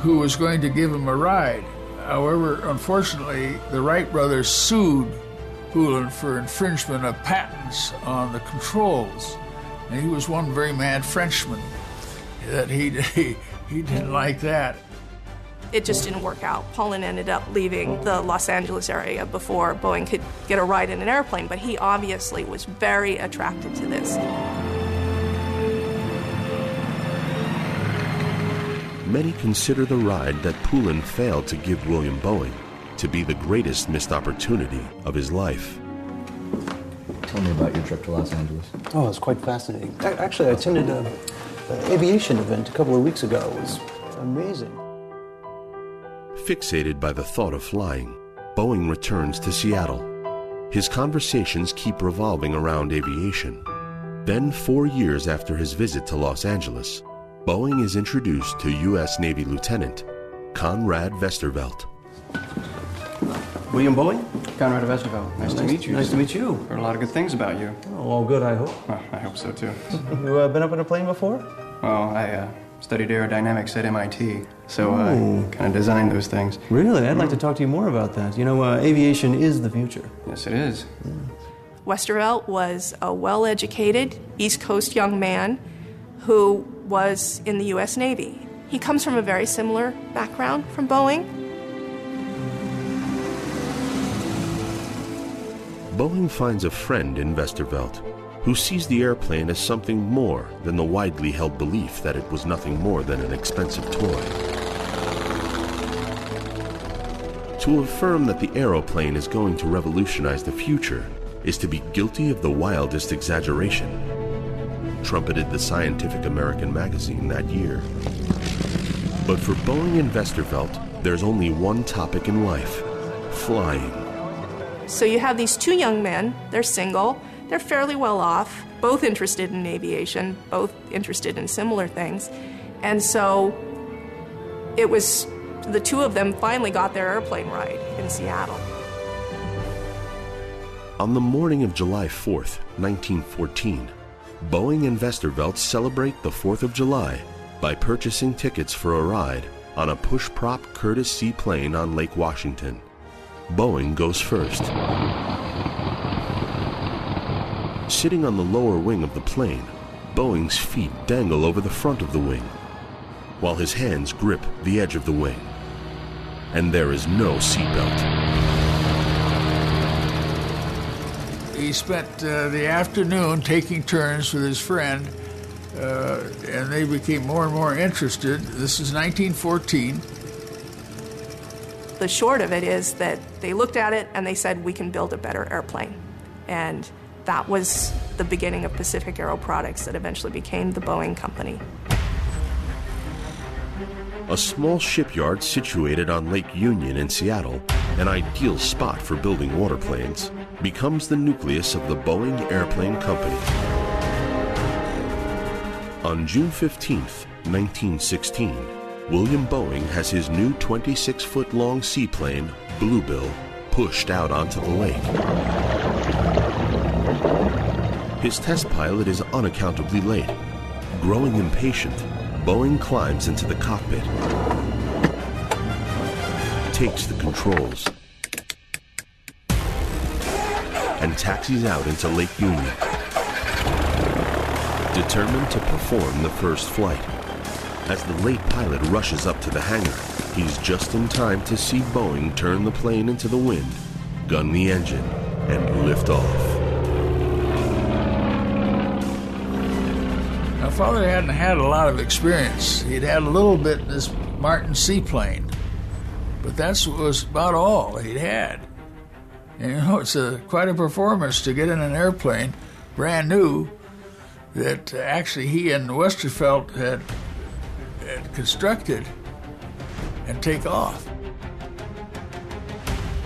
S9: who was going to give him a ride. However, unfortunately, the Wright brothers sued Paulhan for infringement of patents on the controls. And he was one very mad Frenchman that he, he, he didn't like that.
S13: It just didn't work out. Paulhan ended up leaving the Los Angeles area before Boeing could get a ride in an airplane, but he obviously was very attracted to this.
S7: Many consider the ride that Paulhan failed to give William Boeing to be the greatest missed opportunity of his life.
S14: Tell me about your trip to Los Angeles.
S11: Oh, it was quite fascinating. Actually, I attended um, an aviation event a couple of weeks ago. It was amazing.
S7: Fixated by the thought of flying, Boeing returns to Seattle. His conversations keep revolving around aviation. Then, four years after his visit to Los Angeles, Boeing is introduced to U.S. Navy Lieutenant Conrad Vestervelt.
S15: William Boeing?
S16: Conrad of Westervelt.
S15: Nice, to meet you.
S16: Nice to meet you.
S15: Heard a lot of good things about you.
S16: Oh, all good, I hope.
S15: Well, I hope so too.
S16: You uh, been up in a plane before?
S15: Well, I uh, studied aerodynamics at MIT, so I
S16: Oh.
S15: kind of designed those things.
S16: Really? I'd like to talk to you more about that. You know, uh, aviation is the future.
S15: Yes, it is.
S13: Westervelt was a well educated East Coast young man who was in the U.S. Navy. He comes from a very similar background from Boeing.
S7: Boeing finds a friend in Vestervelt who sees the airplane as something more than the widely held belief that it was nothing more than an expensive toy. To affirm that the aeroplane is going to revolutionize the future is to be guilty of the wildest exaggeration, trumpeted the Scientific American magazine that year. But for Boeing and Vestervelt, there's only one topic in life flying.
S13: So you have these two young men, they're single, they're fairly well off, both interested in aviation, both interested in similar things. And so it was the two of them finally got their airplane ride in Seattle.
S7: On the morning of July 4th, 1914, Boeing and Vestervelt celebrate the 4th of July by purchasing tickets for a ride on a push prop Curtiss seaplane on Lake Washington. Boeing goes first. Sitting on the lower wing of the plane, Boeing's feet dangle over the front of the wing, while his hands grip the edge of the wing. And there is no seatbelt.
S9: He spent uh, the afternoon taking turns with his friend, uh, and they became more and more interested. This is 1914.
S13: The short of it is that they looked at it and they said, we can build a better airplane. And that was the beginning of Pacific Aero Products that eventually became the Boeing Company.
S7: A small shipyard situated on Lake Union in Seattle, an ideal spot for building waterplanes, becomes the nucleus of the Boeing Airplane Company. On June 15, 1916, William Boeing has his new 26 foot long seaplane, Bluebill, pushed out onto the lake. His test pilot is unaccountably late. Growing impatient, Boeing climbs into the cockpit, takes the controls, and taxis out into Lake Union. Determined to perform the first flight. As the late pilot rushes up to the hangar, he's just in time to see Boeing turn the plane into the wind, gun the engine, and lift off.
S9: My father hadn't had a lot of experience. He'd had a little bit in this Martin seaplane, but that was about all he'd had. And you know, it's a, quite a performance to get in an airplane, brand new, that actually he and Westervelt had, had constructed and take off.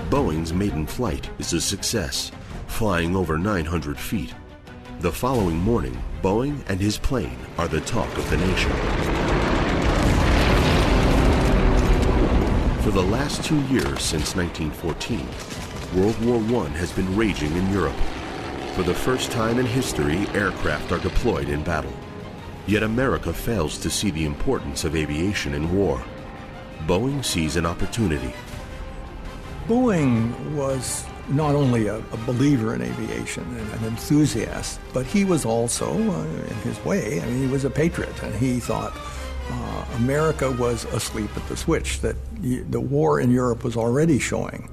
S7: Boeing's maiden flight is a success, flying over 900 feet. The following morning, Boeing and his plane are the talk of the nation. For the last two years since 1914, World War I has been raging in Europe. For the first time in history, aircraft are deployed in battle. Yet America fails to see the importance of aviation in war. Boeing sees an opportunity.
S10: Boeing was not only a, a believer in aviation and an enthusiast, but he was also, uh, in his way, I mean, he was a patriot, and he thought uh, America was asleep at the switch, that the war in Europe was already showing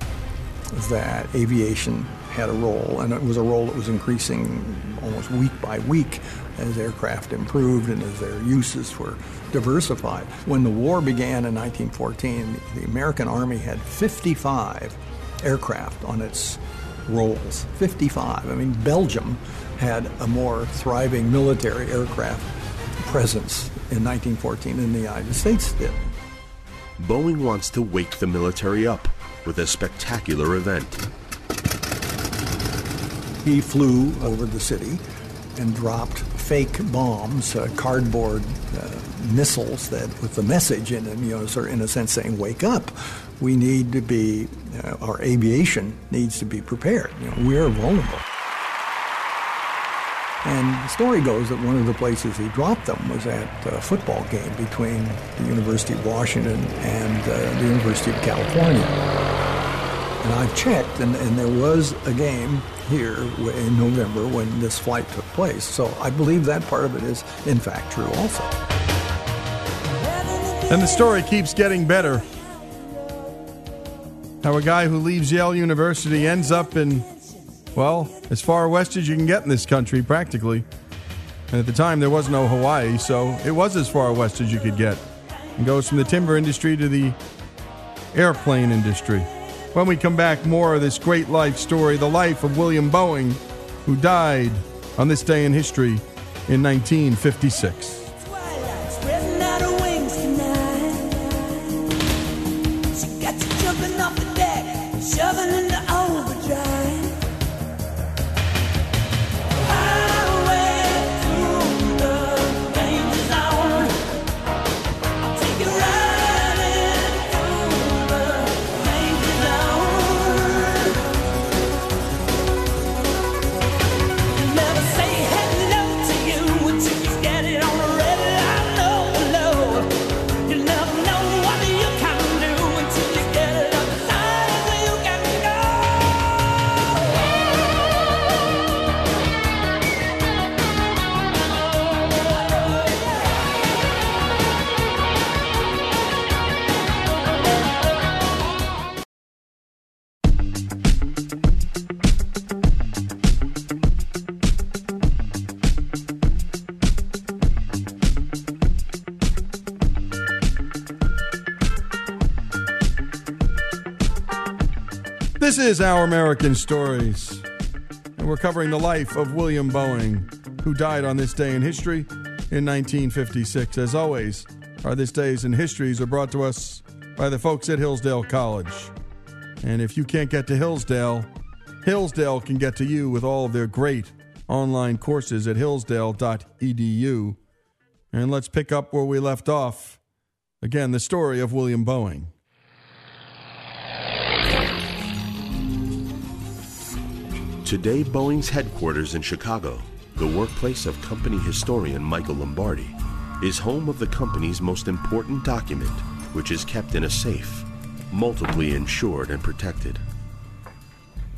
S10: that aviation had a role, and it was a role that was increasing almost week by week as aircraft improved and as their uses were diversified. When the war began in 1914, the American Army had 55 aircraft on its rolls. 55. I mean, Belgium had a more thriving military aircraft presence in 1914 than the United States did.
S7: Boeing wants to wake the military up with a spectacular event.
S10: He flew over the city and dropped fake bombs, uh, cardboard uh, missiles that with the message in them, you know, sort of in a sense saying, "Wake up! We need to be, uh, our aviation needs to be prepared. You know, we're vulnerable." And the story goes that one of the places he dropped them was at a football game between the University of Washington and uh, the University of California. And I've checked, and, and there was a game here in November when this flight took place. So I believe that part of it is, in fact, true also.
S1: And the story keeps getting better. How a guy who leaves Yale University ends up in, well, as far west as you can get in this country, practically. And at the time, there was no Hawaii, so it was as far west as you could get. And goes from the timber industry to the airplane industry. When we come back, more of this great life story the life of William Boeing, who died on this day in history in 1956. Is Our American Stories. And We're covering the life of William Boeing, who died on this day in history in 1956. As always, our This Days in Histories are brought to us by the folks at Hillsdale College. And if you can't get to Hillsdale, Hillsdale can get to you with all of their great online courses at hillsdale.edu. And let's pick up where we left off. Again, the story of William Boeing.
S7: Today, Boeing's headquarters in Chicago, the workplace of company historian Michael Lombardi, is home of the company's most important document, which is kept in a safe, multiply insured and protected.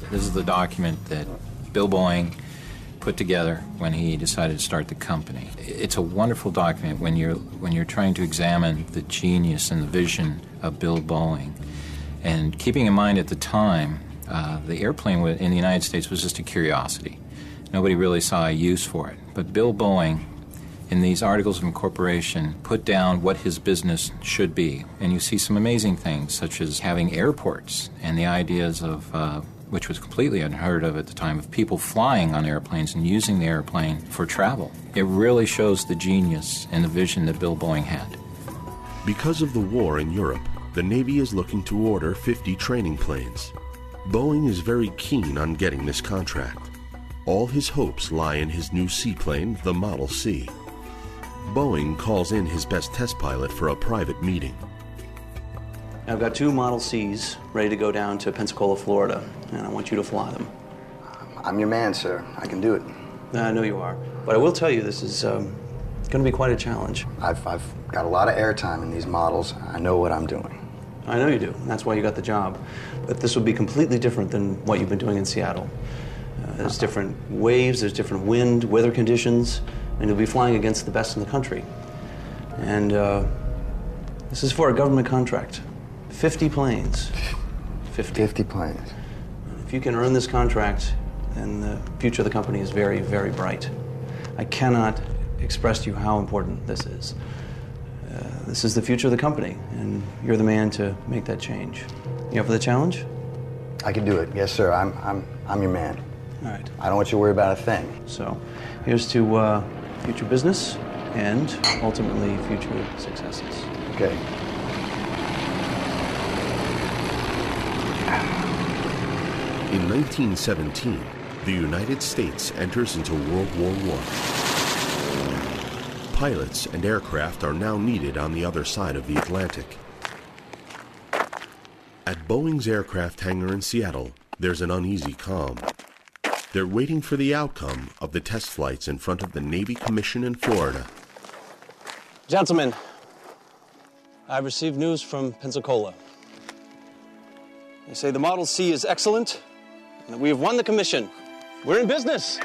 S17: This is the document that Bill Boeing put together when he decided to start the company. It's a wonderful document when you're when you're trying to examine the genius and the vision of Bill Boeing, and keeping in mind at the time uh, the airplane in the United States was just a curiosity. Nobody really saw a use for it. But Bill Boeing, in these articles of incorporation, put down what his business should be. And you see some amazing things, such as having airports and the ideas of, uh, which was completely unheard of at the time, of people flying on airplanes and using the airplane for travel. It really shows the genius and the vision that Bill Boeing had.
S7: Because of the war in Europe, the Navy is looking to order 50 training planes. Boeing is very keen on getting this contract. All his hopes lie in his new seaplane, the Model C. Boeing calls in his best test pilot for a private meeting.
S16: I've got two Model Cs ready to go down to Pensacola, Florida, and I want you to fly them.
S18: I'm your man, sir. I can do it.
S16: I know you are. But I will tell you, this is um, going to be quite a challenge.
S18: I've, I've got a lot of airtime in these models. I know what I'm doing.
S16: I know you do. and That's why you got the job. But this will be completely different than what you've been doing in Seattle. Uh, there's different waves, there's different wind, weather conditions, and you'll be flying against the best in the country. And uh, this is for a government contract 50 planes. 50.
S18: 50 planes.
S16: If you can earn this contract, then the future of the company is very, very bright. I cannot express to you how important this is. Uh, this is the future of the company, and you're the man to make that change. You up for the challenge?
S18: I can do it. Yes, sir. I'm, I'm, I'm your man.
S16: All right.
S18: I don't want you to worry about a thing.
S16: So, here's to uh, future business and ultimately future successes.
S18: Okay.
S7: In 1917, the United States enters into World War I. Pilots and aircraft are now needed on the other side of the Atlantic. At Boeing's aircraft hangar in Seattle, there's an uneasy calm. They're waiting for the outcome of the test flights in front of the Navy Commission in Florida.
S16: Gentlemen, I've received news from Pensacola. They say the Model C is excellent and that we have won the commission. We're in business.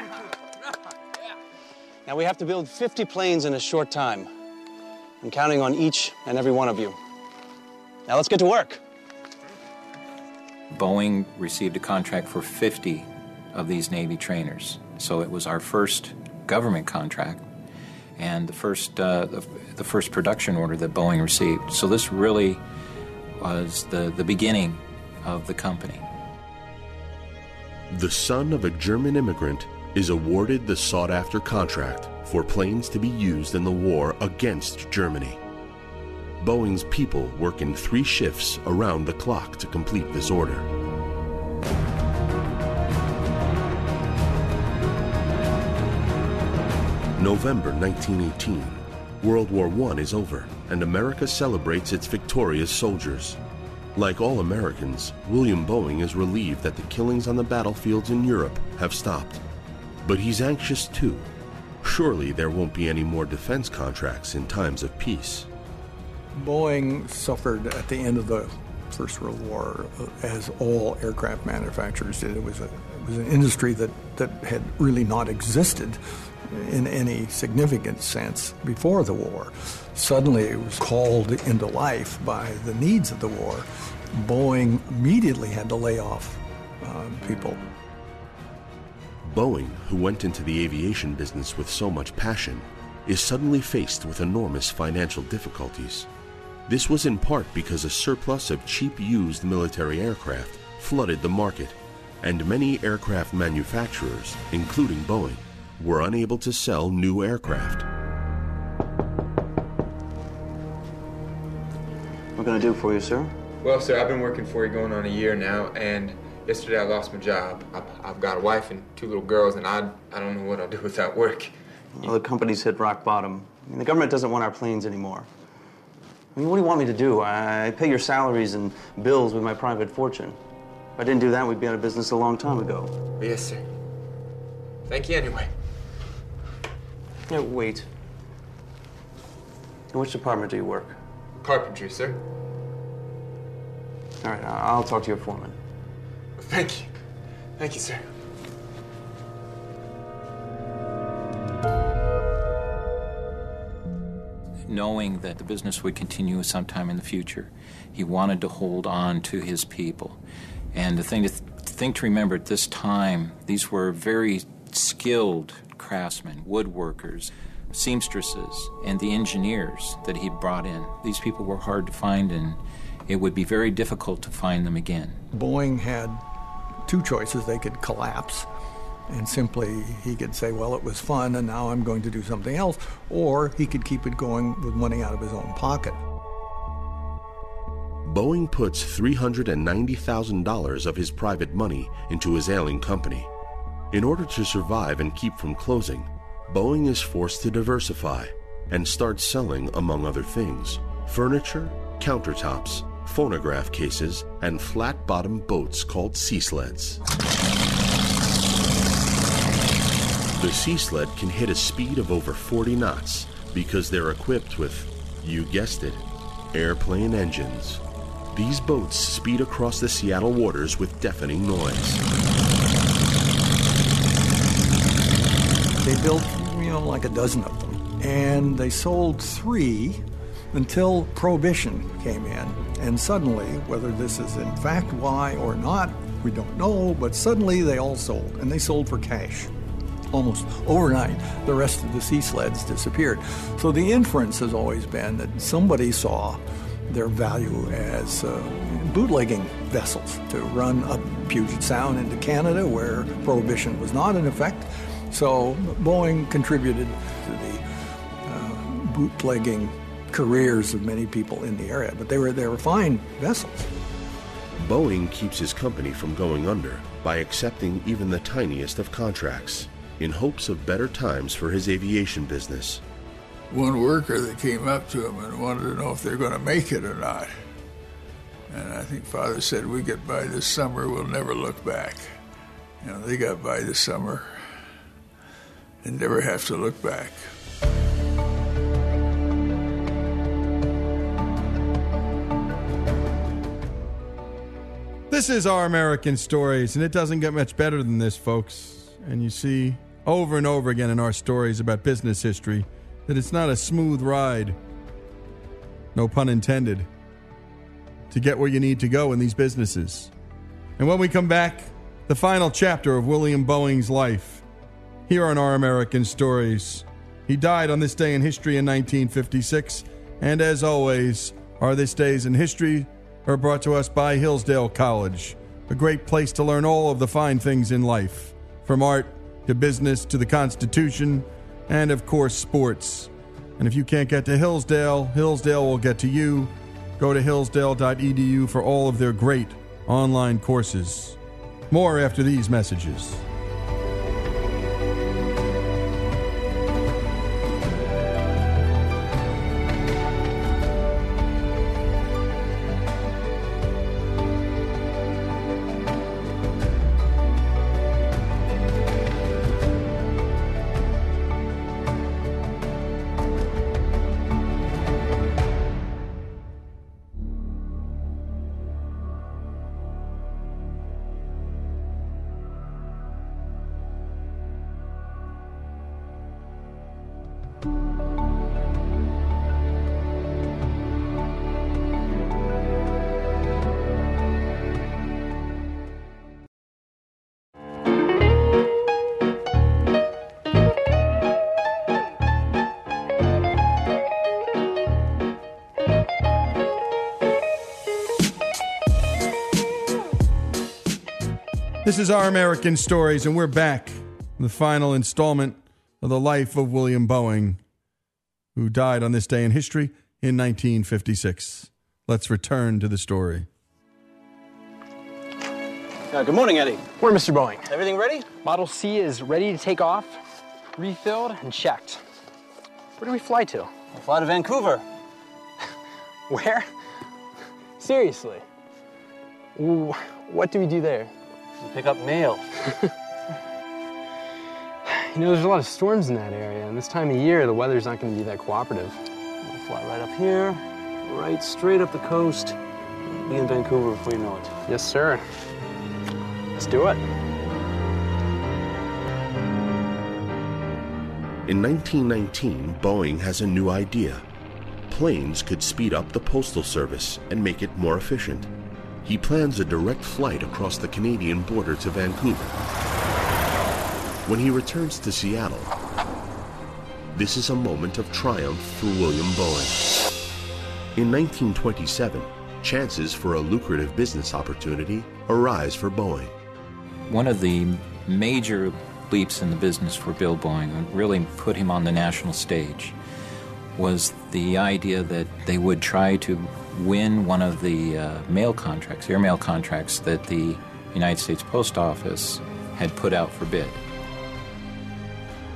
S16: Now we have to build 50 planes in a short time. I'm counting on each and every one of you. Now let's get to work.
S17: Boeing received a contract for 50 of these Navy trainers. So it was our first government contract and the first, uh, the, the first production order that Boeing received. So this really was the, the beginning of the company.
S7: The son of a German immigrant is awarded the sought after contract for planes to be used in the war against Germany. Boeing's people work in three shifts around the clock to complete this order. November 1918. World War I is over, and America celebrates its victorious soldiers. Like all Americans, William Boeing is relieved that the killings on the battlefields in Europe have stopped. But he's anxious too. Surely there won't be any more defense contracts in times of peace.
S10: Boeing suffered at the end of the First World War, uh, as all aircraft manufacturers did. It was, a, it was an industry that, that had really not existed in any significant sense before the war. Suddenly it was called into life by the needs of the war. Boeing immediately had to lay off uh, people.
S7: Boeing, who went into the aviation business with so much passion, is suddenly faced with enormous financial difficulties. This was in part because a surplus of cheap used military aircraft flooded the market, and many aircraft manufacturers, including Boeing, were unable to sell new aircraft.
S16: What can I do for you, sir?
S19: Well, sir, I've been working for you going on a year now, and yesterday I lost my job. I've, I've got a wife and two little girls, and I, I don't know what I'll do without work.
S16: Well, the company's hit rock bottom. I mean, the government doesn't want our planes anymore. I mean, what do you want me to do? I pay your salaries and bills with my private fortune. If I didn't do that, we'd be out of business a long time ago.
S19: Yes, sir. Thank you anyway.
S16: Yeah, wait. In which department do you work?
S19: Carpentry, sir.
S16: All right, I'll talk to your foreman.
S19: Thank you. Thank you, sir.
S17: Knowing that the business would continue sometime in the future. He wanted to hold on to his people. And the thing to th- to remember at this time, these were very skilled craftsmen, woodworkers, seamstresses, and the engineers that he brought in. These people were hard to find, and it would be very difficult to find them again.
S10: Boeing had two choices. They could collapse and simply he could say, well, it was fun and now I'm going to do something else, or he could keep it going with money out of his own pocket.
S7: Boeing puts $390,000 of his private money into his ailing company. In order to survive and keep from closing, Boeing is forced to diversify and start selling, among other things, furniture, countertops, phonograph cases, and flat bottom boats called sea sleds. The sea sled can hit a speed of over 40 knots because they're equipped with, you guessed it, airplane engines. These boats speed across the Seattle waters with deafening noise.
S10: They built, you know, like a dozen of them, and they sold three until Prohibition came in. And suddenly, whether this is in fact why or not, we don't know, but suddenly they all sold, and they sold for cash. Almost overnight, the rest of the sea sleds disappeared. So the inference has always been that somebody saw their value as uh, bootlegging vessels to run up Puget Sound into Canada, where prohibition was not in effect. So Boeing contributed to the uh, bootlegging careers of many people in the area, but they were they were fine vessels.
S7: Boeing keeps his company from going under by accepting even the tiniest of contracts in hopes of better times for his aviation business.
S9: One worker that came up to him and wanted to know if they're going to make it or not. And I think Father said, We get by this summer, we'll never look back. You know, they got by this summer and never have to look back.
S1: This is Our American Stories, and it doesn't get much better than this, folks. And you see over and over again in our stories about business history that it's not a smooth ride, no pun intended, to get where you need to go in these businesses. And when we come back, the final chapter of William Boeing's life here on Our American Stories. He died on this day in history in 1956, and as always, our This Days in History are brought to us by Hillsdale College, a great place to learn all of the fine things in life, from art to business to the Constitution, and of course, sports. And if you can't get to Hillsdale, Hillsdale will get to you. Go to hillsdale.edu for all of their great online courses. More after these messages. This is Our American Stories, and we're back. The final installment of the life of William Boeing, who died on this day in history in 1956. Let's return to the story.
S20: Uh, good morning, Eddie.
S21: Where, Mr. Boeing?
S20: Everything ready?
S21: Model C is ready to take off, refilled, and checked. Where do we fly to?
S20: We'll fly to Vancouver.
S21: Where? Seriously? Ooh, What do we do there?
S20: We pick up mail.
S21: You know, there's a lot of storms in that area, and this time of year, the weather's not going to be that cooperative.
S20: We'll fly right up here, right straight up the coast. Be in Vancouver before you know it.
S21: Yes, sir. Let's do it.
S7: In 1919, Boeing has a new idea. Planes could speed up the postal service and make it more efficient. He plans a direct flight across the Canadian border to Vancouver. When he returns to Seattle, this is a moment of triumph for William Boeing. In 1927, chances for a lucrative business opportunity arise for Boeing.
S17: One of the major leaps in the business for Bill Boeing, really put him on the national stage, was the idea that they would try to win one of the uh, mail contracts, airmail contracts that the United States Post Office had put out for bid.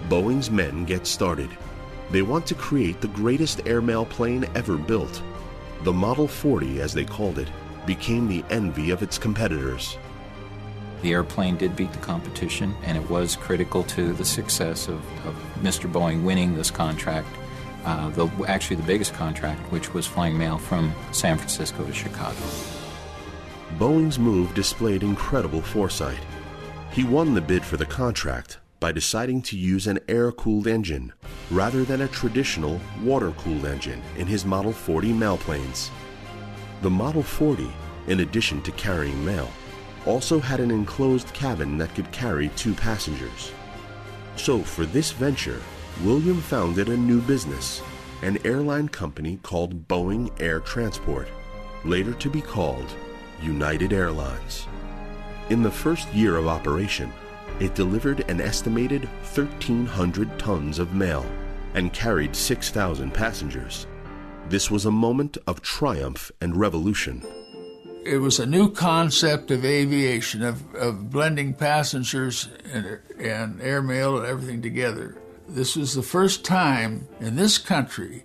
S7: Boeing's men get started. They want to create the greatest airmail plane ever built. The Model 40, as they called it, became the envy of its competitors.
S17: The airplane did beat the competition, and it was critical to the success of, of Mr. Boeing winning this contract. Uh, the, actually, the biggest contract, which was flying mail from San Francisco to Chicago.
S7: Boeing's move displayed incredible foresight. He won the bid for the contract by deciding to use an air cooled engine rather than a traditional water cooled engine in his Model 40 mailplanes. The Model 40, in addition to carrying mail, also had an enclosed cabin that could carry two passengers. So, for this venture, William founded a new business, an airline company called Boeing Air Transport, later to be called United Airlines. In the first year of operation, it delivered an estimated 1,300 tons of mail and carried 6,000 passengers. This was a moment of triumph and revolution.
S9: It was a new concept of aviation, of, of blending passengers and, and airmail and everything together. This was the first time in this country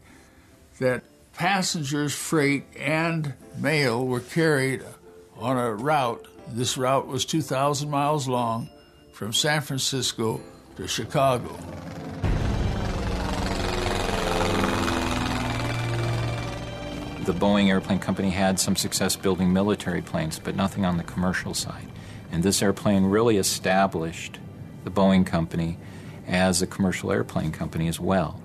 S9: that passengers, freight, and mail were carried on a route. This route was 2,000 miles long from San Francisco to Chicago.
S17: The Boeing Airplane Company had some success building military planes, but nothing on the commercial side. And this airplane really established the Boeing Company as a commercial airplane company as well.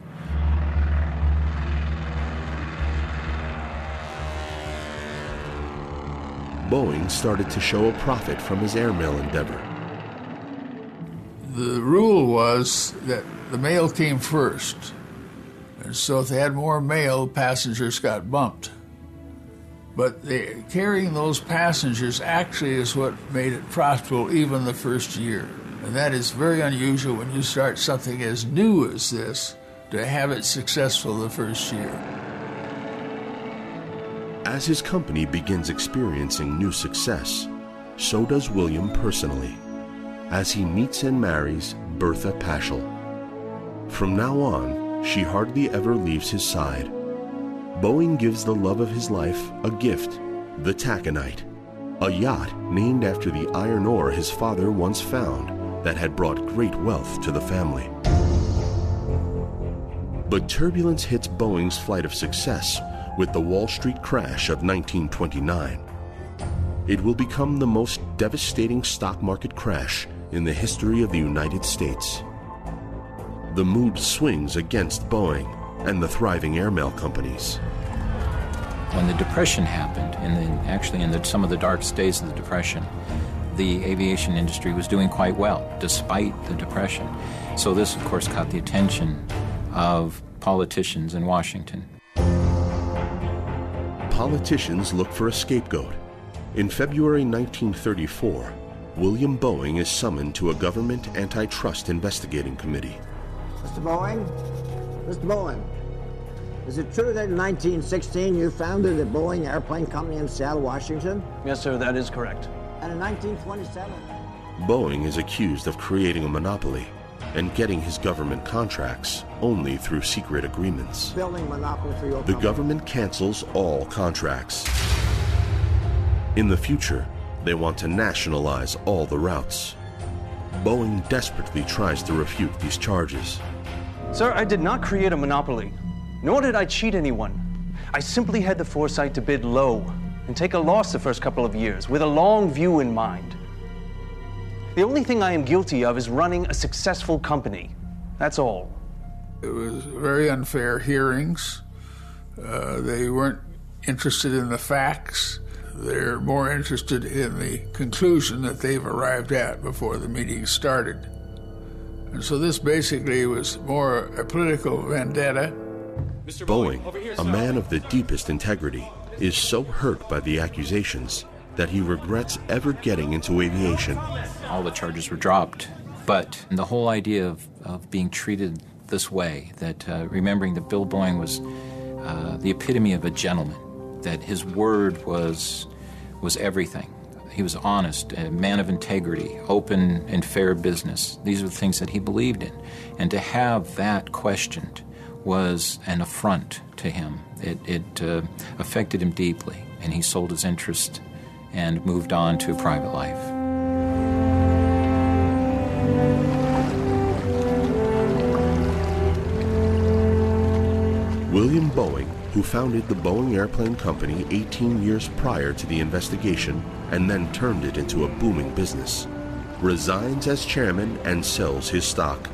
S7: Boeing started to show a profit from his airmail endeavor.
S9: The rule was that the mail came first. And so if they had more mail, passengers got bumped. But they, carrying those passengers actually is what made it profitable even the first year. And that is very unusual when you start something as new as this to have it successful the first year.
S7: As his company begins experiencing new success, so does William personally, as he meets and marries Bertha Paschall. From now on, she hardly ever leaves his side. Boeing gives the love of his life a gift, the Taconite, a yacht named after the iron ore his father once found that had brought great wealth to the family. But turbulence hits Boeing's flight of success with the Wall Street crash of 1929. It will become the most devastating stock market crash in the history of the United States. The mood swings against Boeing and the thriving airmail companies.
S17: When the Depression happened, and then actually in the, some of the darkest days of the Depression, the aviation industry was doing quite well despite the Depression. So, this, of course, caught the attention of politicians in Washington.
S7: Politicians look for a scapegoat. In February 1934, William Boeing is summoned to a government antitrust investigating committee.
S22: Mr. Boeing? Mr. Boeing, is it true that in 1916 you founded the Boeing Airplane Company in Seattle, Washington?
S20: Yes, sir, that is correct.
S22: And in 1927?
S7: Boeing is accused of creating a monopoly and getting his government contracts only through secret agreements.
S22: Building monopoly for your
S7: The
S22: company.
S7: government cancels all contracts. In the future, they want to nationalize all the routes. Boeing desperately tries to refute these charges.
S20: Sir, I did not create a monopoly, nor did I cheat anyone. I simply had the foresight to bid low and take a loss the first couple of years with a long view in mind. The only thing I am guilty of is running a successful company. That's all.
S9: It was very unfair hearings. Uh, they weren't interested in the facts. They're more interested in the conclusion that they've arrived at before the meeting started. And so this basically was more a political vendetta. Mr.
S7: Boeing, a man of the deepest integrity, is so hurt by the accusations that he regrets ever getting into aviation.
S17: All the charges were dropped. But the whole idea of, of being treated this way, that uh, remembering that Bill Boeing was uh, the epitome of a gentleman, that his word was, was everything. He was honest, a man of integrity, open and fair business. These are the things that he believed in. And to have that questioned was an affront to him. It, it uh, affected him deeply, and he sold his interest and moved on to private life.
S7: William Boeing, who founded the Boeing Airplane Company 18 years prior to the investigation and then turned it into a booming business, resigns as chairman and sells his stock.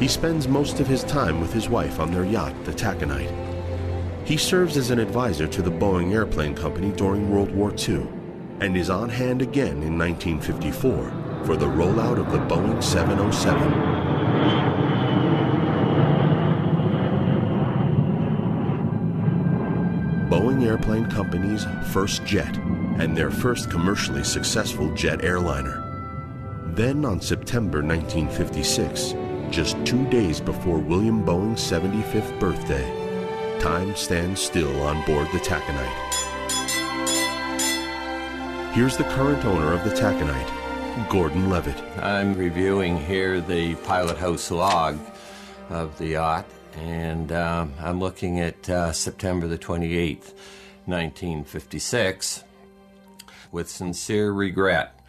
S7: He spends most of his time with his wife on their yacht, the Taconite. He serves as an advisor to the Boeing Airplane Company during World War II and is on hand again in 1954 for the rollout of the Boeing 707. Boeing Airplane Company's first jet and their first commercially successful jet airliner. Then on September 1956, just two days before William Boeing's 75th birthday, time stands still on board the Taconite. Here's the current owner of the Taconite, Gordon Levitt.
S23: I'm reviewing here the pilot house log of the yacht, and um, I'm looking at uh, September the 28th, 1956. With sincere regret,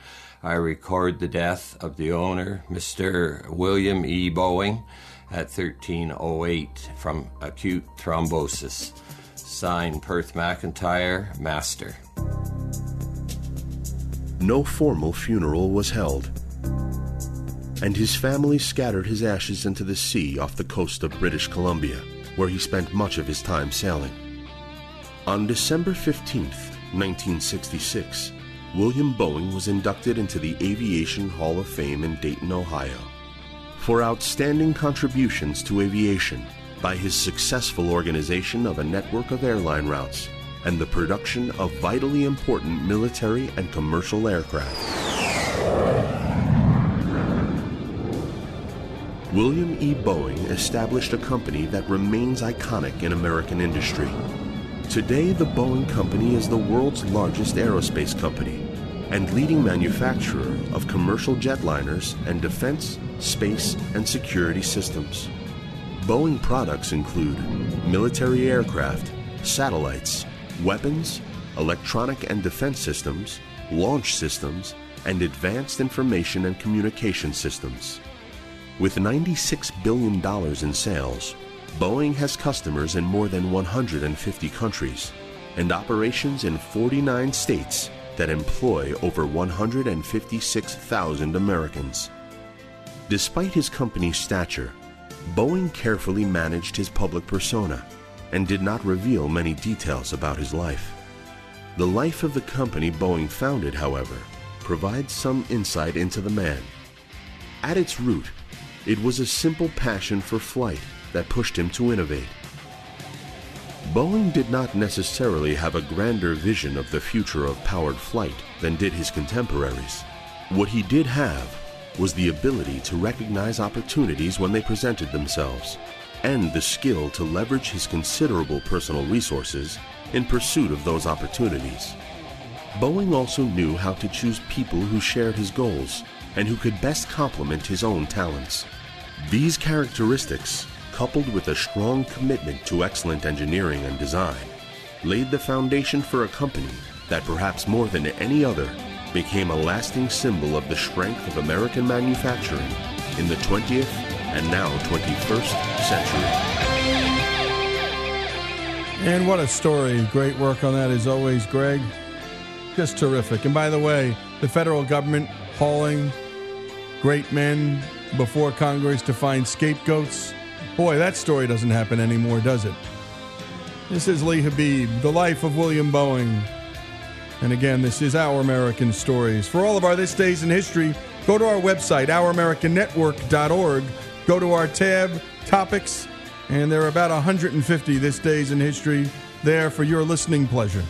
S23: I record the death of the owner, Mr. William E. Boeing, at 1308 from acute thrombosis. Signed Perth McIntyre, Master.
S7: No formal funeral was held, and his family scattered his ashes into the sea off the coast of British Columbia, where he spent much of his time sailing. On December 15th, 1966, William Boeing was inducted into the Aviation Hall of Fame in Dayton, Ohio, for outstanding contributions to aviation by his successful organization of a network of airline routes and the production of vitally important military and commercial aircraft. William E. Boeing established a company that remains iconic in American industry. Today, the Boeing Company is the world's largest aerospace company and leading manufacturer of commercial jetliners and defense, space, and security systems. Boeing products include military aircraft, satellites, weapons, electronic and defense systems, launch systems, and advanced information and communication systems. With $96 billion in sales, Boeing has customers in more than 150 countries and operations in 49 states that employ over 156,000 Americans. Despite his company's stature, Boeing carefully managed his public persona and did not reveal many details about his life. The life of the company Boeing founded, however, provides some insight into the man. At its root, it was a simple passion for flight that pushed him to innovate. Boeing did not necessarily have a grander vision of the future of powered flight than did his contemporaries. What he did have was the ability to recognize opportunities when they presented themselves, and the skill to leverage his considerable personal resources in pursuit of those opportunities. Boeing also knew how to choose people who shared his goals and who could best complement his own talents. These characteristics, coupled with a strong commitment to excellent engineering and design, laid the foundation for a company that perhaps more than any other became a lasting symbol of the strength of American manufacturing in the 20th and now 21st century.
S1: And what a story. Great work on that as always, Greg. Just terrific. And by the way, the federal government hauling great men before Congress to find scapegoats. Boy, that story doesn't happen anymore, does it? This is Lee Habeeb, The Life of William Boeing. And again, this is Our American Stories. For all of our This Days in History, go to our website, ouramericannetwork.org. Go to our tab, Topics, and there are about 150 This Days in History there for your listening pleasure.